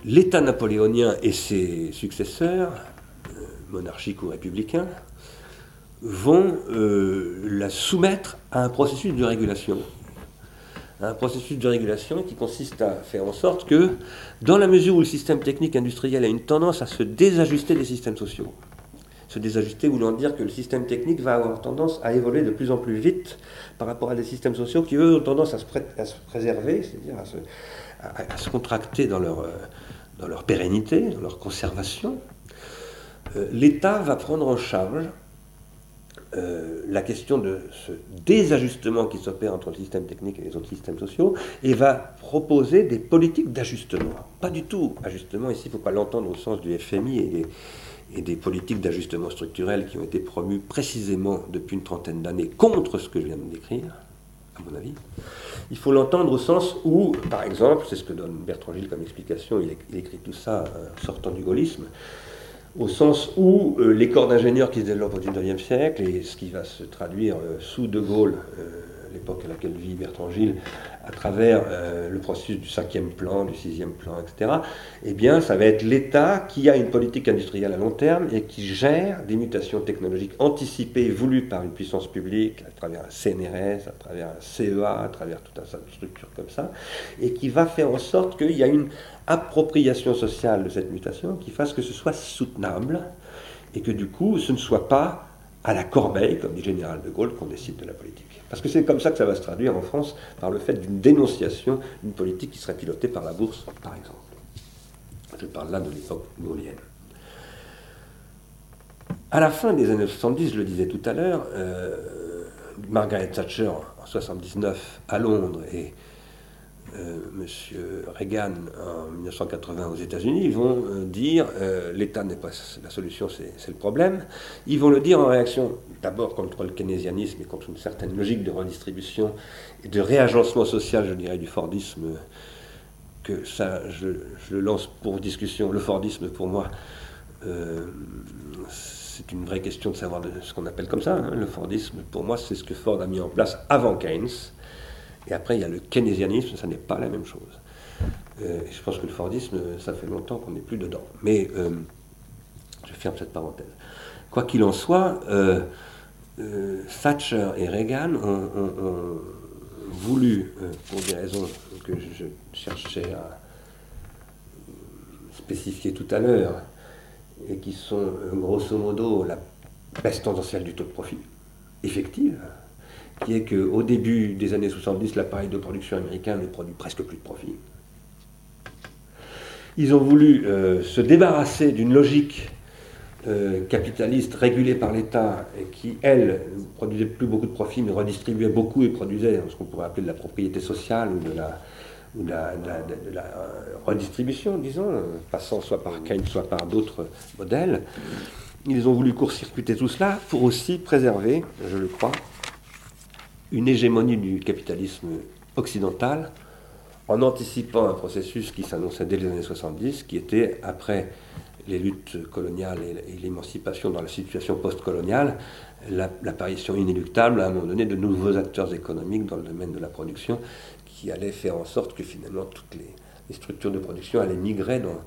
l'État napoléonien et ses successeurs, euh, monarchiques ou républicains, vont euh, la soumettre à un processus de régulation. Un processus de régulation qui consiste à faire en sorte que, dans la mesure où le système technique industriel a une tendance à se désajuster des systèmes sociaux, se désajuster voulant dire que le système technique va avoir tendance à évoluer de plus en plus vite par rapport à des systèmes sociaux qui, eux, ont tendance à se, préserver, c'est-à-dire à se, contracter dans leur, euh, dans leur pérennité, dans leur conservation. Euh, L'État va prendre en charge euh, la question de ce désajustement qui s'opère entre le système technique et les autres systèmes sociaux et va proposer des politiques d'ajustement. Pas du tout ajustement, ici il ne faut pas l'entendre au sens du FMI et des, et des politiques d'ajustement structurel qui ont été promues précisément depuis une trentaine d'années contre ce que je viens de décrire, à mon avis. Il faut l'entendre au sens où, par exemple, c'est ce que donne Bertrand Gilles comme explication, il, écrit tout ça euh, sortant du gaullisme, au sens où euh, les corps d'ingénieurs qui se développent au XIXe siècle, et ce qui va se traduire euh, sous De Gaulle, l'époque à laquelle vit Bertrand Gilles, à travers euh, le processus du cinquième plan, du sixième plan, etc., eh bien, ça va être l'État qui a une politique industrielle à long terme et qui gère des mutations technologiques anticipées, voulues par une puissance publique, à travers un CNRS, à travers un CEA, à travers tout un tas de structures comme ça, et qui va faire en sorte qu'il y a une appropriation sociale de cette mutation qui fasse que ce soit soutenable et que du coup, ce ne soit pas à la corbeille, comme dit Général de Gaulle, qu'on décide de la politique. Parce que c'est comme ça que ça va se traduire en France, par le fait d'une dénonciation d'une politique qui serait pilotée par la bourse, par exemple. Je parle là de l'époque gaulienne. À la fin des années 70, je le disais tout à l'heure, euh, Margaret Thatcher en 79 à Londres et euh, M. Reagan en 1980 aux États-Unis, ils vont euh, dire euh, l'État n'est pas la solution, c'est le problème. Ils vont le dire en réaction d'abord contre le keynésianisme et contre une certaine logique de redistribution et de réagencement social, je dirais, du Fordisme, que ça, je, le lance pour discussion. Le Fordisme, pour moi, c'est une vraie question de savoir ce qu'on appelle comme ça. Hein. Le Fordisme, pour moi, c'est ce que Ford a mis en place avant Keynes et après, il y a le keynésianisme, ça n'est pas la même chose. Euh, je pense que le Fordisme, ça fait longtemps qu'on n'est plus dedans. Mais euh, je ferme cette parenthèse. Quoi qu'il en soit, euh, Thatcher et Reagan ont, voulu, pour des raisons que je cherchais à spécifier tout à l'heure, et qui sont grosso modo la baisse tendancielle du taux de profit effective, qui est qu'au début des années 70, l'appareil de production américain ne produit presque plus de profit. Ils ont voulu euh, se débarrasser d'une logique euh, capitaliste régulée par l'État qui, elle, ne produisait plus beaucoup de profit, mais redistribuait beaucoup et produisait ce qu'on pourrait appeler de la propriété sociale ou de la, de la, euh, redistribution, disons, passant soit par Keynes, soit par d'autres modèles. Ils ont voulu court-circuiter tout cela pour aussi préserver, je le crois, une hégémonie du capitalisme occidental en anticipant un processus qui s'annonçait dès les années 70, qui était, après les luttes coloniales et l'émancipation dans la situation post-coloniale, l'apparition inéluctable à un moment donné de nouveaux acteurs économiques dans le domaine de la production qui allaient faire en sorte que finalement toutes les, les structures de production allaient migrer dans,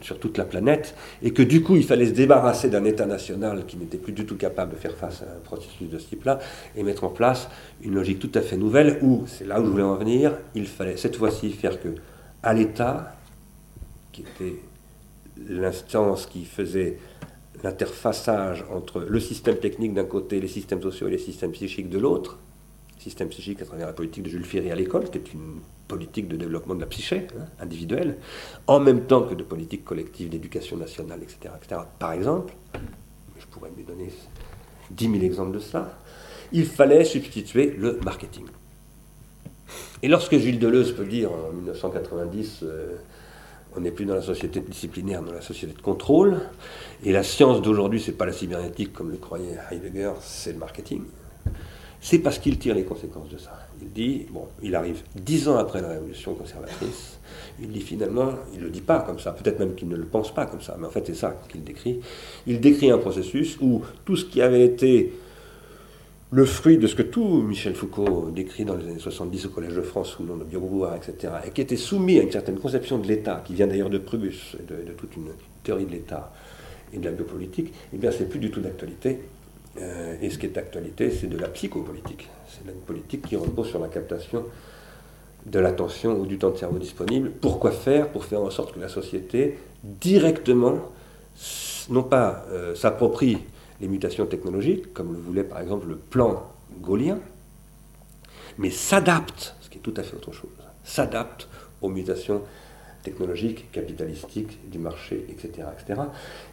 sur toute la planète, et que du coup il fallait se débarrasser d'un État national qui n'était plus du tout capable de faire face à un processus de ce type-là, et mettre en place une logique tout à fait nouvelle où, c'est là où je voulais en venir, il fallait cette fois-ci faire que, à l'État, qui était l'instance qui faisait l'interfaçage entre le système technique d'un côté, les systèmes sociaux et les systèmes psychiques de l'autre, système psychique à travers la politique de Jules Ferry à l'école, qui est une politique de développement de la psyché hein, individuelle, en même temps que de politique collective d'éducation nationale, etc., etc. Par exemple, je pourrais lui donner 10 000 exemples de ça, il fallait substituer le marketing. Et lorsque Gilles Deleuze peut dire en 1990, euh, on n'est plus dans la société disciplinaire, dans la société de contrôle, et la science d'aujourd'hui, c'est pas la cybernétique comme le croyait Heidegger, c'est le marketing. C'est parce qu'il tire les conséquences de ça. Il dit, bon, il arrive dix ans après la révolution conservatrice, il dit finalement, il ne le dit pas comme ça, peut-être même qu'il ne le pense pas comme ça, mais en fait c'est ça qu'il décrit. Il décrit un processus où tout ce qui avait été le fruit de ce que tout Michel Foucault décrit dans les années 70 au Collège de France sous le nom de Biogouard, etc., et qui était soumis à une certaine conception de l'État, qui vient d'ailleurs de Prubus, de, de toute une théorie de l'État et de la biopolitique, eh bien c'est plus du tout d'actualité. Euh, et ce qui est d'actualité, c'est de la psychopolitique. C'est une politique qui repose sur la captation de l'attention ou du temps de cerveau disponible. Pourquoi faire? Pour faire en sorte que la société, directement, non pas euh, s'approprie les mutations technologiques, comme le voulait par exemple le plan gaulien, mais s'adapte, ce qui est tout à fait autre chose, s'adapte aux mutations technologiques, capitalistiques, du marché, etc., etc.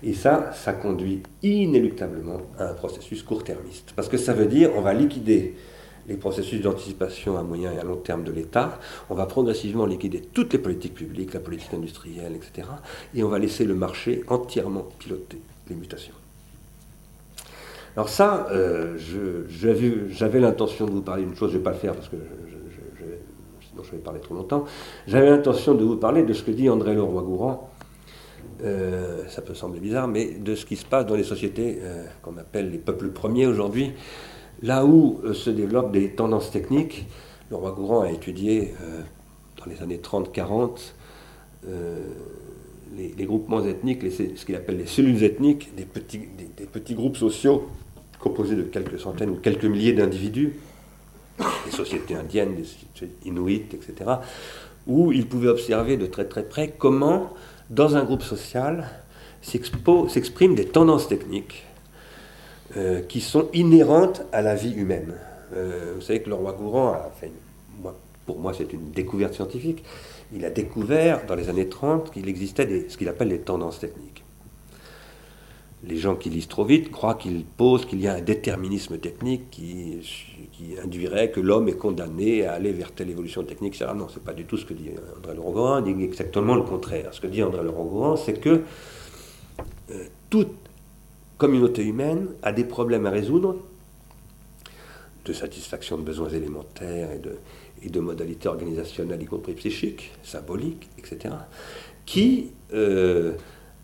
Et ça, ça conduit inéluctablement à un processus court-termiste. Parce que ça veut dire on va liquider les processus d'anticipation à moyen et à long terme de l'État, on va progressivement liquider toutes les politiques publiques, la politique industrielle, etc., et on va laisser le marché entièrement piloter les mutations. Alors ça, euh, j'avais l'intention de vous parler d'une chose, je ne vais pas le faire parce que sinon je vais parler trop longtemps. J'avais l'intention de vous parler de ce que dit André Leroy-Gourand, euh, ça peut sembler bizarre, mais de ce qui se passe dans les sociétés euh, qu'on appelle les peuples premiers aujourd'hui, là où se développent des tendances techniques. Leroy-Gourand a étudié dans les années 30-40 les, groupements ethniques, ce qu'il appelle les cellules ethniques, des petits, groupes sociaux composé de quelques centaines ou quelques milliers d'individus, des sociétés indiennes, des sociétés inuites, etc., où il pouvait observer de très très près comment, dans un groupe social, s'expriment des tendances techniques euh, qui sont inhérentes à la vie humaine. Euh, vous savez que le roi Gourand a fait, pour moi c'est une découverte scientifique, il a découvert dans les années 30 qu'il existait ce qu'il appelle les tendances techniques les gens qui lisent trop vite croient qu'il pose qu'il y a un déterminisme technique qui, induirait que l'homme est condamné à aller vers telle évolution technique, etc. Non, c'est pas du tout ce que dit André Laurent il dit exactement le contraire. Ce que dit André Laurent c'est que euh, toute communauté humaine a des problèmes à résoudre de satisfaction de besoins élémentaires et de, et de modalités organisationnelles, y compris psychiques, symboliques, etc., qui euh,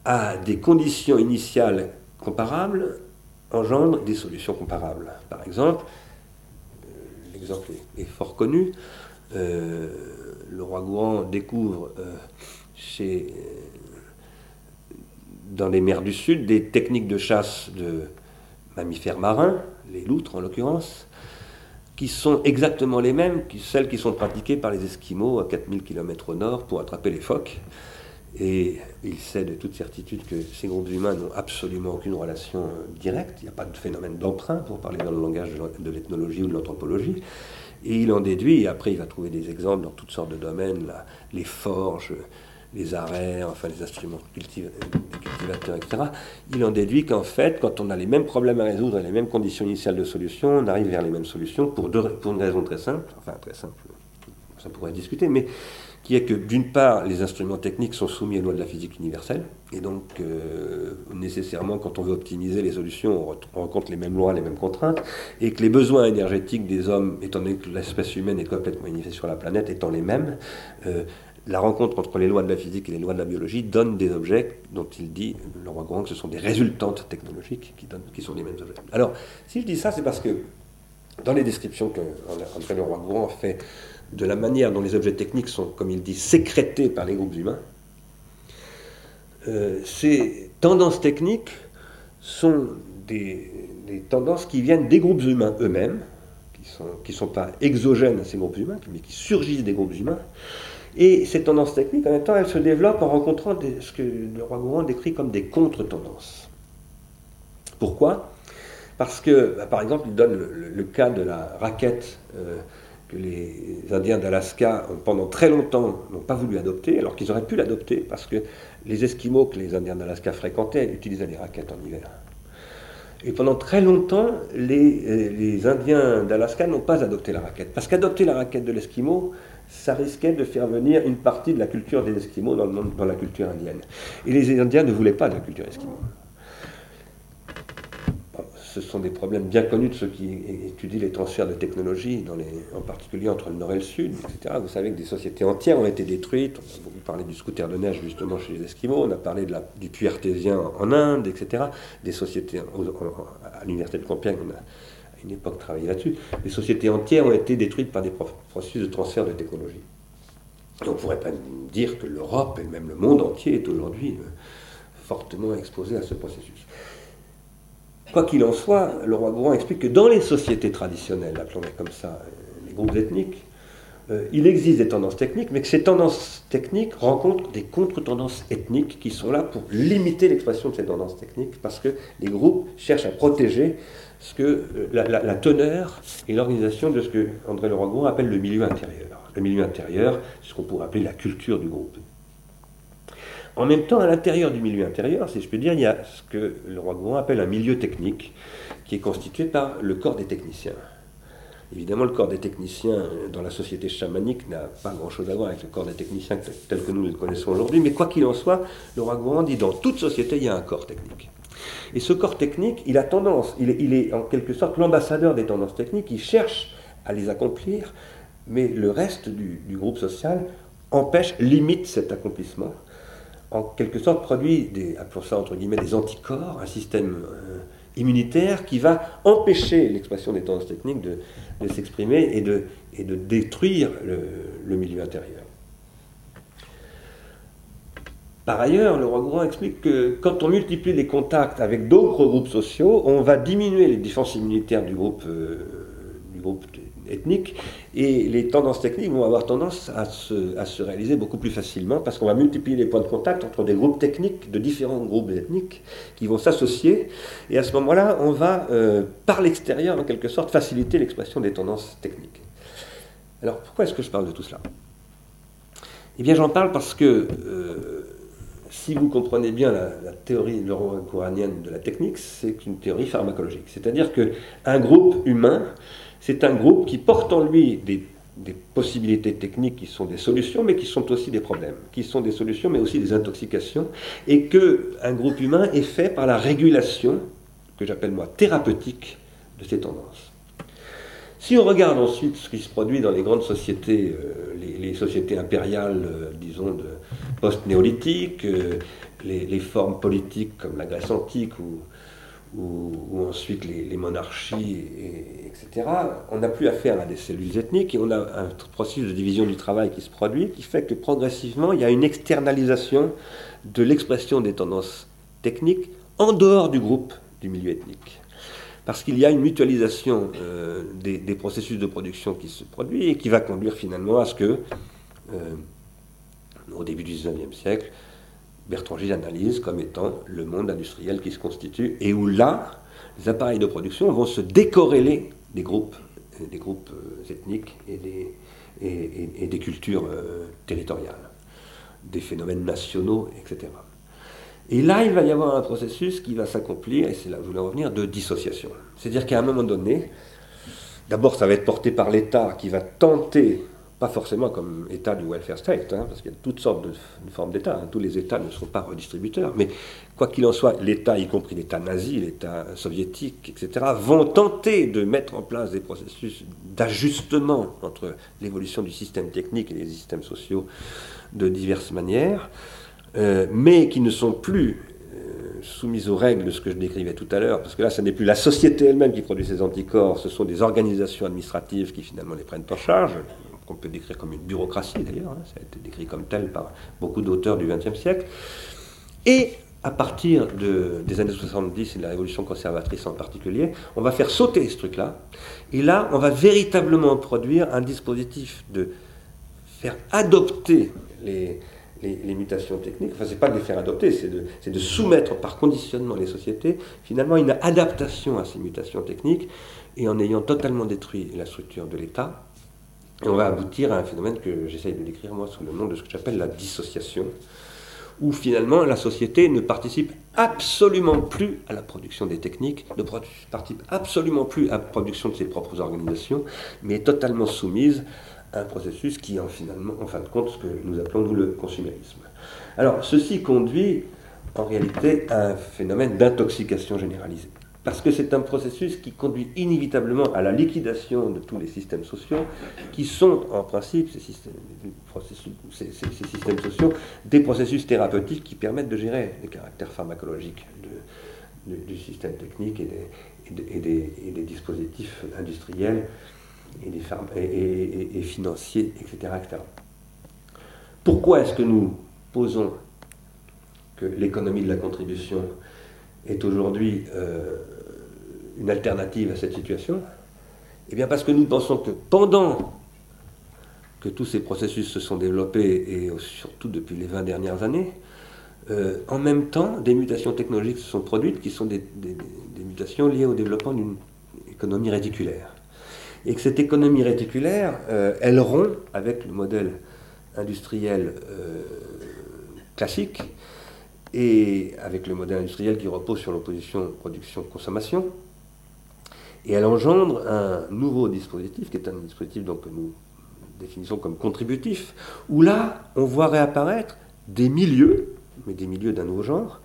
à des conditions initiales comparables engendre des solutions comparables. Par exemple, euh, l'exemple est, fort connu, euh, le roi Gouan découvre euh, dans les mers du Sud des techniques de chasse de mammifères marins, les loutres en l'occurrence, qui sont exactement les mêmes que celles qui sont pratiquées par les Esquimaux à 4000 km au nord pour attraper les phoques. Et il sait de toute certitude que ces groupes humains n'ont absolument aucune relation euh, directe. Il n'y a pas de phénomène d'emprunt, pour parler dans le langage de l'ethnologie ou de l'anthropologie. Et il en déduit, et après il va trouver des exemples dans toutes sortes de domaines, les forges, les arrêts, enfin les instruments cultivateurs, etc. Il en déduit qu'en fait, quand on a les mêmes problèmes à résoudre et les mêmes conditions initiales de solution, on arrive vers les mêmes solutions pour, deux, pour une raison très simple, enfin très simple, ça pourrait discuter, mais qui est que d'une part, les instruments techniques sont soumis aux lois de la physique universelle, et donc euh, nécessairement, quand on veut optimiser les solutions, on rencontre les mêmes lois, les mêmes contraintes, et que les besoins énergétiques des hommes, étant donné que l'espèce humaine est complètement unifiée sur la planète, étant les mêmes, euh, la rencontre entre les lois de la physique et les lois de la biologie donne des objets dont il dit, le roi Grand, que ce sont des résultantes technologiques qui, donnent, qui sont les mêmes objets. Alors, si je dis ça, c'est parce que dans les descriptions que André Leroy Grand fait de la manière dont les objets techniques sont, comme il dit, sécrétés par les groupes humains, euh, ces tendances techniques sont des, tendances qui viennent des groupes humains eux-mêmes, qui ne sont, pas exogènes à ces groupes humains, mais qui surgissent des groupes humains. Et ces tendances techniques, en même temps, elles se développent en rencontrant ce que le roi Gourand décrit comme des contre-tendances. Pourquoi? Parce que, bah, par exemple, il donne le, cas de la raquette que les Indiens d'Alaska, pendant très longtemps, n'ont pas voulu adopter, alors qu'ils auraient pu l'adopter, parce que les Esquimaux que les Indiens d'Alaska fréquentaient utilisaient des raquettes en hiver. Et pendant très longtemps, les, euh, les Indiens d'Alaska n'ont pas adopté la raquette. Parce qu'adopter la raquette de l'Esquimau, ça risquait de faire venir une partie de la culture des Esquimaux dans, la culture indienne. Et les Indiens ne voulaient pas de la culture Esquimau ce sont des problèmes bien connus de ceux qui étudient les transferts de technologies, dans les, en particulier entre le Nord et le Sud, etc. Vous savez que des sociétés entières ont été détruites. On a beaucoup parlé du scooter de neige justement chez les Esquimaux, on a parlé de la, du puits artésien en Inde, etc. Des sociétés, à l'université de Compiègne, on a à une époque travaillé là-dessus. Des sociétés entières ont été détruites par des processus de transfert de technologies. on ne pourrait pas dire que l'Europe et même le monde entier est aujourd'hui euh, fortement exposé à ce processus. Quoi qu'il en soit, le roi Gourand explique que dans les sociétés traditionnelles, appelons-les comme ça, les groupes ethniques, euh, il existe des tendances techniques, mais que ces tendances techniques rencontrent des contre-tendances ethniques qui sont là pour limiter l'expression de ces tendances techniques, parce que les groupes cherchent à protéger ce que, euh, la, teneur et l'organisation de ce que André Leroy-Gourand appelle le milieu intérieur. Le milieu intérieur, c'est ce qu'on pourrait appeler la culture du groupe. En même temps, à l'intérieur du milieu intérieur, si je peux dire, il y a ce que le roi Gourand appelle un milieu technique, qui est constitué par le corps des techniciens. Évidemment, le corps des techniciens dans la société chamanique n'a pas grand-chose à voir avec le corps des techniciens tel que nous le connaissons aujourd'hui, mais quoi qu'il en soit, le roi Gourand dit dans toute société, il y a un corps technique. Et ce corps technique, il a tendance, il est, en quelque sorte l'ambassadeur des tendances techniques, il cherche à les accomplir, mais le reste du groupe social empêche, limite cet accomplissement en quelque sorte produit des, ça entre guillemets, des anticorps, un système euh, immunitaire qui va empêcher l'expression des tendances techniques de, s'exprimer et de, et de détruire le, milieu intérieur. Par ailleurs, le roi Gourand explique que quand on multiplie les contacts avec d'autres groupes sociaux, on va diminuer les défenses immunitaires du groupe, euh, du groupe ethnique, et les tendances techniques vont avoir tendance à se, à se réaliser beaucoup plus facilement parce qu'on va multiplier les points de contact entre des groupes techniques de différents groupes ethniques qui vont s'associer, et à ce moment-là, on va, euh, par l'extérieur, en quelque sorte, faciliter l'expression des tendances techniques. Alors, pourquoi est-ce que je parle de tout cela? Eh bien, j'en parle parce que euh, si vous comprenez bien la, théorie neuro-coranienne de la technique, c'est une théorie pharmacologique. C'est-à-dire qu'un groupe humain c'est un groupe qui porte en lui des, possibilités techniques qui sont des solutions, mais qui sont aussi des problèmes, qui sont des solutions, mais aussi des intoxications, et que un groupe humain est fait par la régulation, que j'appelle moi thérapeutique, de ces tendances. Si on regarde ensuite ce qui se produit dans les grandes sociétés, euh, les, sociétés impériales, euh, disons, de post-néolithique, euh, les, formes politiques comme la Grèce antique ou, ou, ensuite les, monarchies, etc., on n'a plus affaire à des cellules ethniques et on a un processus de division du travail qui se produit, qui fait que progressivement, il y a une externalisation de l'expression des tendances techniques en dehors du groupe du milieu ethnique. Parce qu'il y a une mutualisation euh, des, processus de production qui se produit et qui va conduire finalement à ce que, euh, au début du XIXe siècle, Bertrand Gilles analyse comme étant le monde industriel qui se constitue et où là, les appareils de production vont se décorréler des groupes, des groupes euh, ethniques et des, et, des cultures euh, territoriales, des phénomènes nationaux, etc. Et là, il va y avoir un processus qui va s'accomplir, et c'est là où je voulais revenir, de dissociation. C'est-à-dire qu'à un moment donné, d'abord ça va être porté par l'État qui va tenter pas forcément comme État du welfare state, hein, parce qu'il y a toutes sortes de, formes d'État. Hein. Tous les États ne sont pas redistributeurs. Mais quoi qu'il en soit, l'État, y compris l'État nazi, l'État soviétique, etc., vont tenter de mettre en place des processus d'ajustement entre l'évolution du système technique et les systèmes sociaux de diverses manières, euh, mais qui ne sont plus euh, soumises aux règles de ce que je décrivais tout à l'heure, parce que là, ce n'est plus la société elle-même qui produit ces anticorps, ce sont des organisations administratives qui finalement les prennent en charge, qu'on peut décrire comme une bureaucratie d'ailleurs, hein, ça a été décrit comme tel par beaucoup d'auteurs du XXe siècle. Et à partir des années 70 et de la révolution conservatrice en particulier, on va faire sauter ce truc-là. Et là, on va véritablement produire un dispositif de faire adopter les, mutations techniques, enfin, c'est pas de les faire adopter, c'est de, soumettre par conditionnement les sociétés, finalement, une adaptation à ces mutations techniques, et en ayant totalement détruit la structure de l'État, on va aboutir à un phénomène que j'essaye de décrire, moi, sous le nom de ce que j'appelle la dissociation, où finalement la société ne participe absolument plus à la production des techniques, ne participe absolument plus à la production de ses propres organisations, mais est totalement soumise à un processus qui en finalement, en fin de compte, ce que nous appelons le consumérisme. Alors, ceci conduit en réalité à un phénomène d'intoxication généralisée parce que c'est un processus qui conduit inévitablement à la liquidation de tous les systèmes sociaux, qui sont en principe, ces systèmes, sociaux, des processus thérapeutiques qui permettent de gérer les caractères pharmacologiques du système technique et des, dispositifs industriels et, financiers, etc., Pourquoi est-ce que nous posons que l'économie de la contribution est aujourd'hui euh, une alternative à cette situation Eh bien parce que nous pensons que pendant que tous ces processus se sont développés, et surtout depuis les 20 dernières années, euh, en même temps, des mutations technologiques se sont produites qui sont des, mutations liées au développement d'une économie réticulaire. Et que cette économie réticulaire, euh, elle rompt avec le modèle industriel euh, classique et avec le modèle industriel qui repose sur l'opposition production-consommation, et elle engendre un nouveau dispositif, qui est un dispositif donc, que nous définissons comme contributif, où là, on voit réapparaître des milieux, mais des milieux d'un nouveau genre,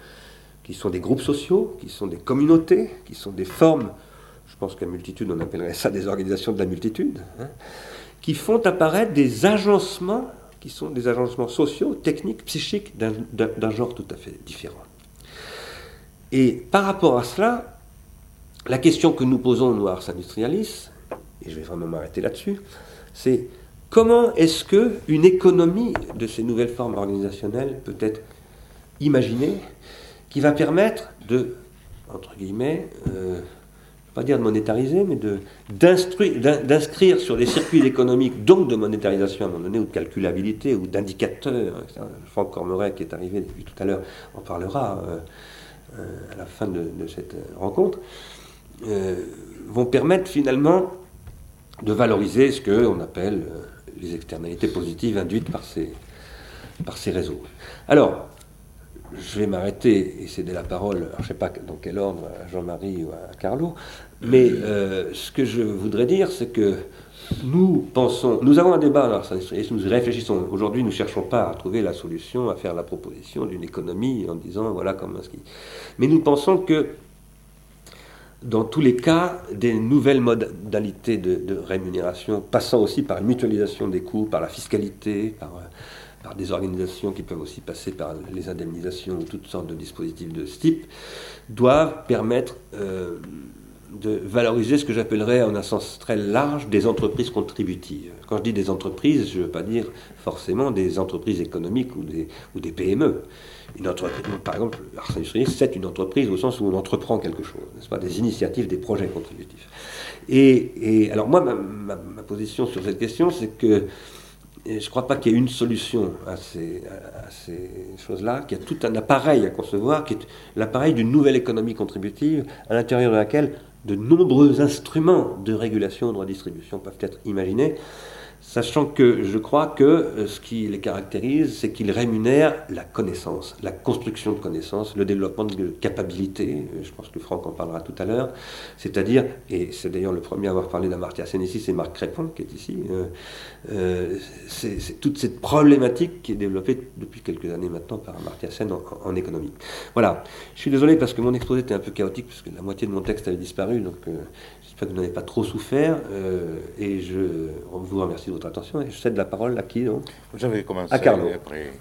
qui sont des groupes sociaux, qui sont des communautés, qui sont des formes, je pense qu'à multitude, on appellerait ça des organisations de la multitude, hein, qui font apparaître des agencements, qui sont des agencements sociaux, techniques, psychiques, d'un genre tout à fait différent. Et par rapport à cela, la question que nous posons, nous, Ars Industrialis, et je vais vraiment m'arrêter là-dessus, c'est comment est-ce qu'une économie de ces nouvelles formes organisationnelles peut être imaginée qui va permettre de, entre guillemets, euh, pas dire de monétariser, mais d'inscrire sur les circuits économiques, donc de monétarisation à un moment donné, ou de calculabilité, ou d'indicateurs. Franck Cormeret, qui est arrivé depuis tout à l'heure, en parlera euh, euh, à la fin de cette rencontre. Euh, vont permettre finalement de valoriser ce qu'on appelle euh, les externalités positives induites par ces, par ces réseaux. Alors, je vais m'arrêter et céder la parole, je ne sais pas dans quel ordre, à Jean-Marie ou à Carlo, mais euh, ce que je voudrais dire, c'est que nous pensons, nous avons un débat dans et nous réfléchissons. Aujourd'hui, nous ne cherchons pas à trouver la solution, à faire la proposition d'une économie en disant voilà comment ce qui. Mais nous pensons que dans tous les cas, des nouvelles modalités de, rémunération, passant aussi par une mutualisation des coûts, par la fiscalité, par, euh, par, des organisations qui peuvent aussi passer par les indemnisations ou toutes sortes de dispositifs de ce type, doivent permettre euh, de valoriser ce que j'appellerais en un sens très large des entreprises contributives. Quand je dis des entreprises, je ne veux pas dire forcément des entreprises économiques ou des PME. Une entreprise, par exemple, Ars c'est une entreprise au sens où on entreprend quelque chose, n'est-ce pas Des initiatives, des projets contributifs. Et, alors moi, ma, position sur cette question, c'est que je ne crois pas qu'il y ait une solution à ces, à ces choses-là, qu'il y a tout un appareil à concevoir, qui est l'appareil d'une nouvelle économie contributive, à l'intérieur de laquelle de nombreux instruments de régulation de redistribution peuvent être imaginés. Sachant que je crois que euh, ce qui les caractérise, c'est qu'ils rémunèrent la connaissance, la construction de connaissances, le développement de capacités. Je pense que Franck en parlera tout à l'heure. C'est-à-dire, et c'est d'ailleurs le premier à avoir parlé d'Amartya Sen ici, c'est Marc Crépon qui est ici. Euh, euh, c'est toute cette problématique qui est développée depuis quelques années maintenant par Amartya Sen en, économie. Voilà. Je suis désolé parce que mon exposé était un peu chaotique, parce que la moitié de mon texte avait disparu, donc J'espère que vous n'avez pas trop souffert. Euh, et je vous remercie de votre attention. Et je cède la parole à qui donc? J'avais commencé à Carlo. après.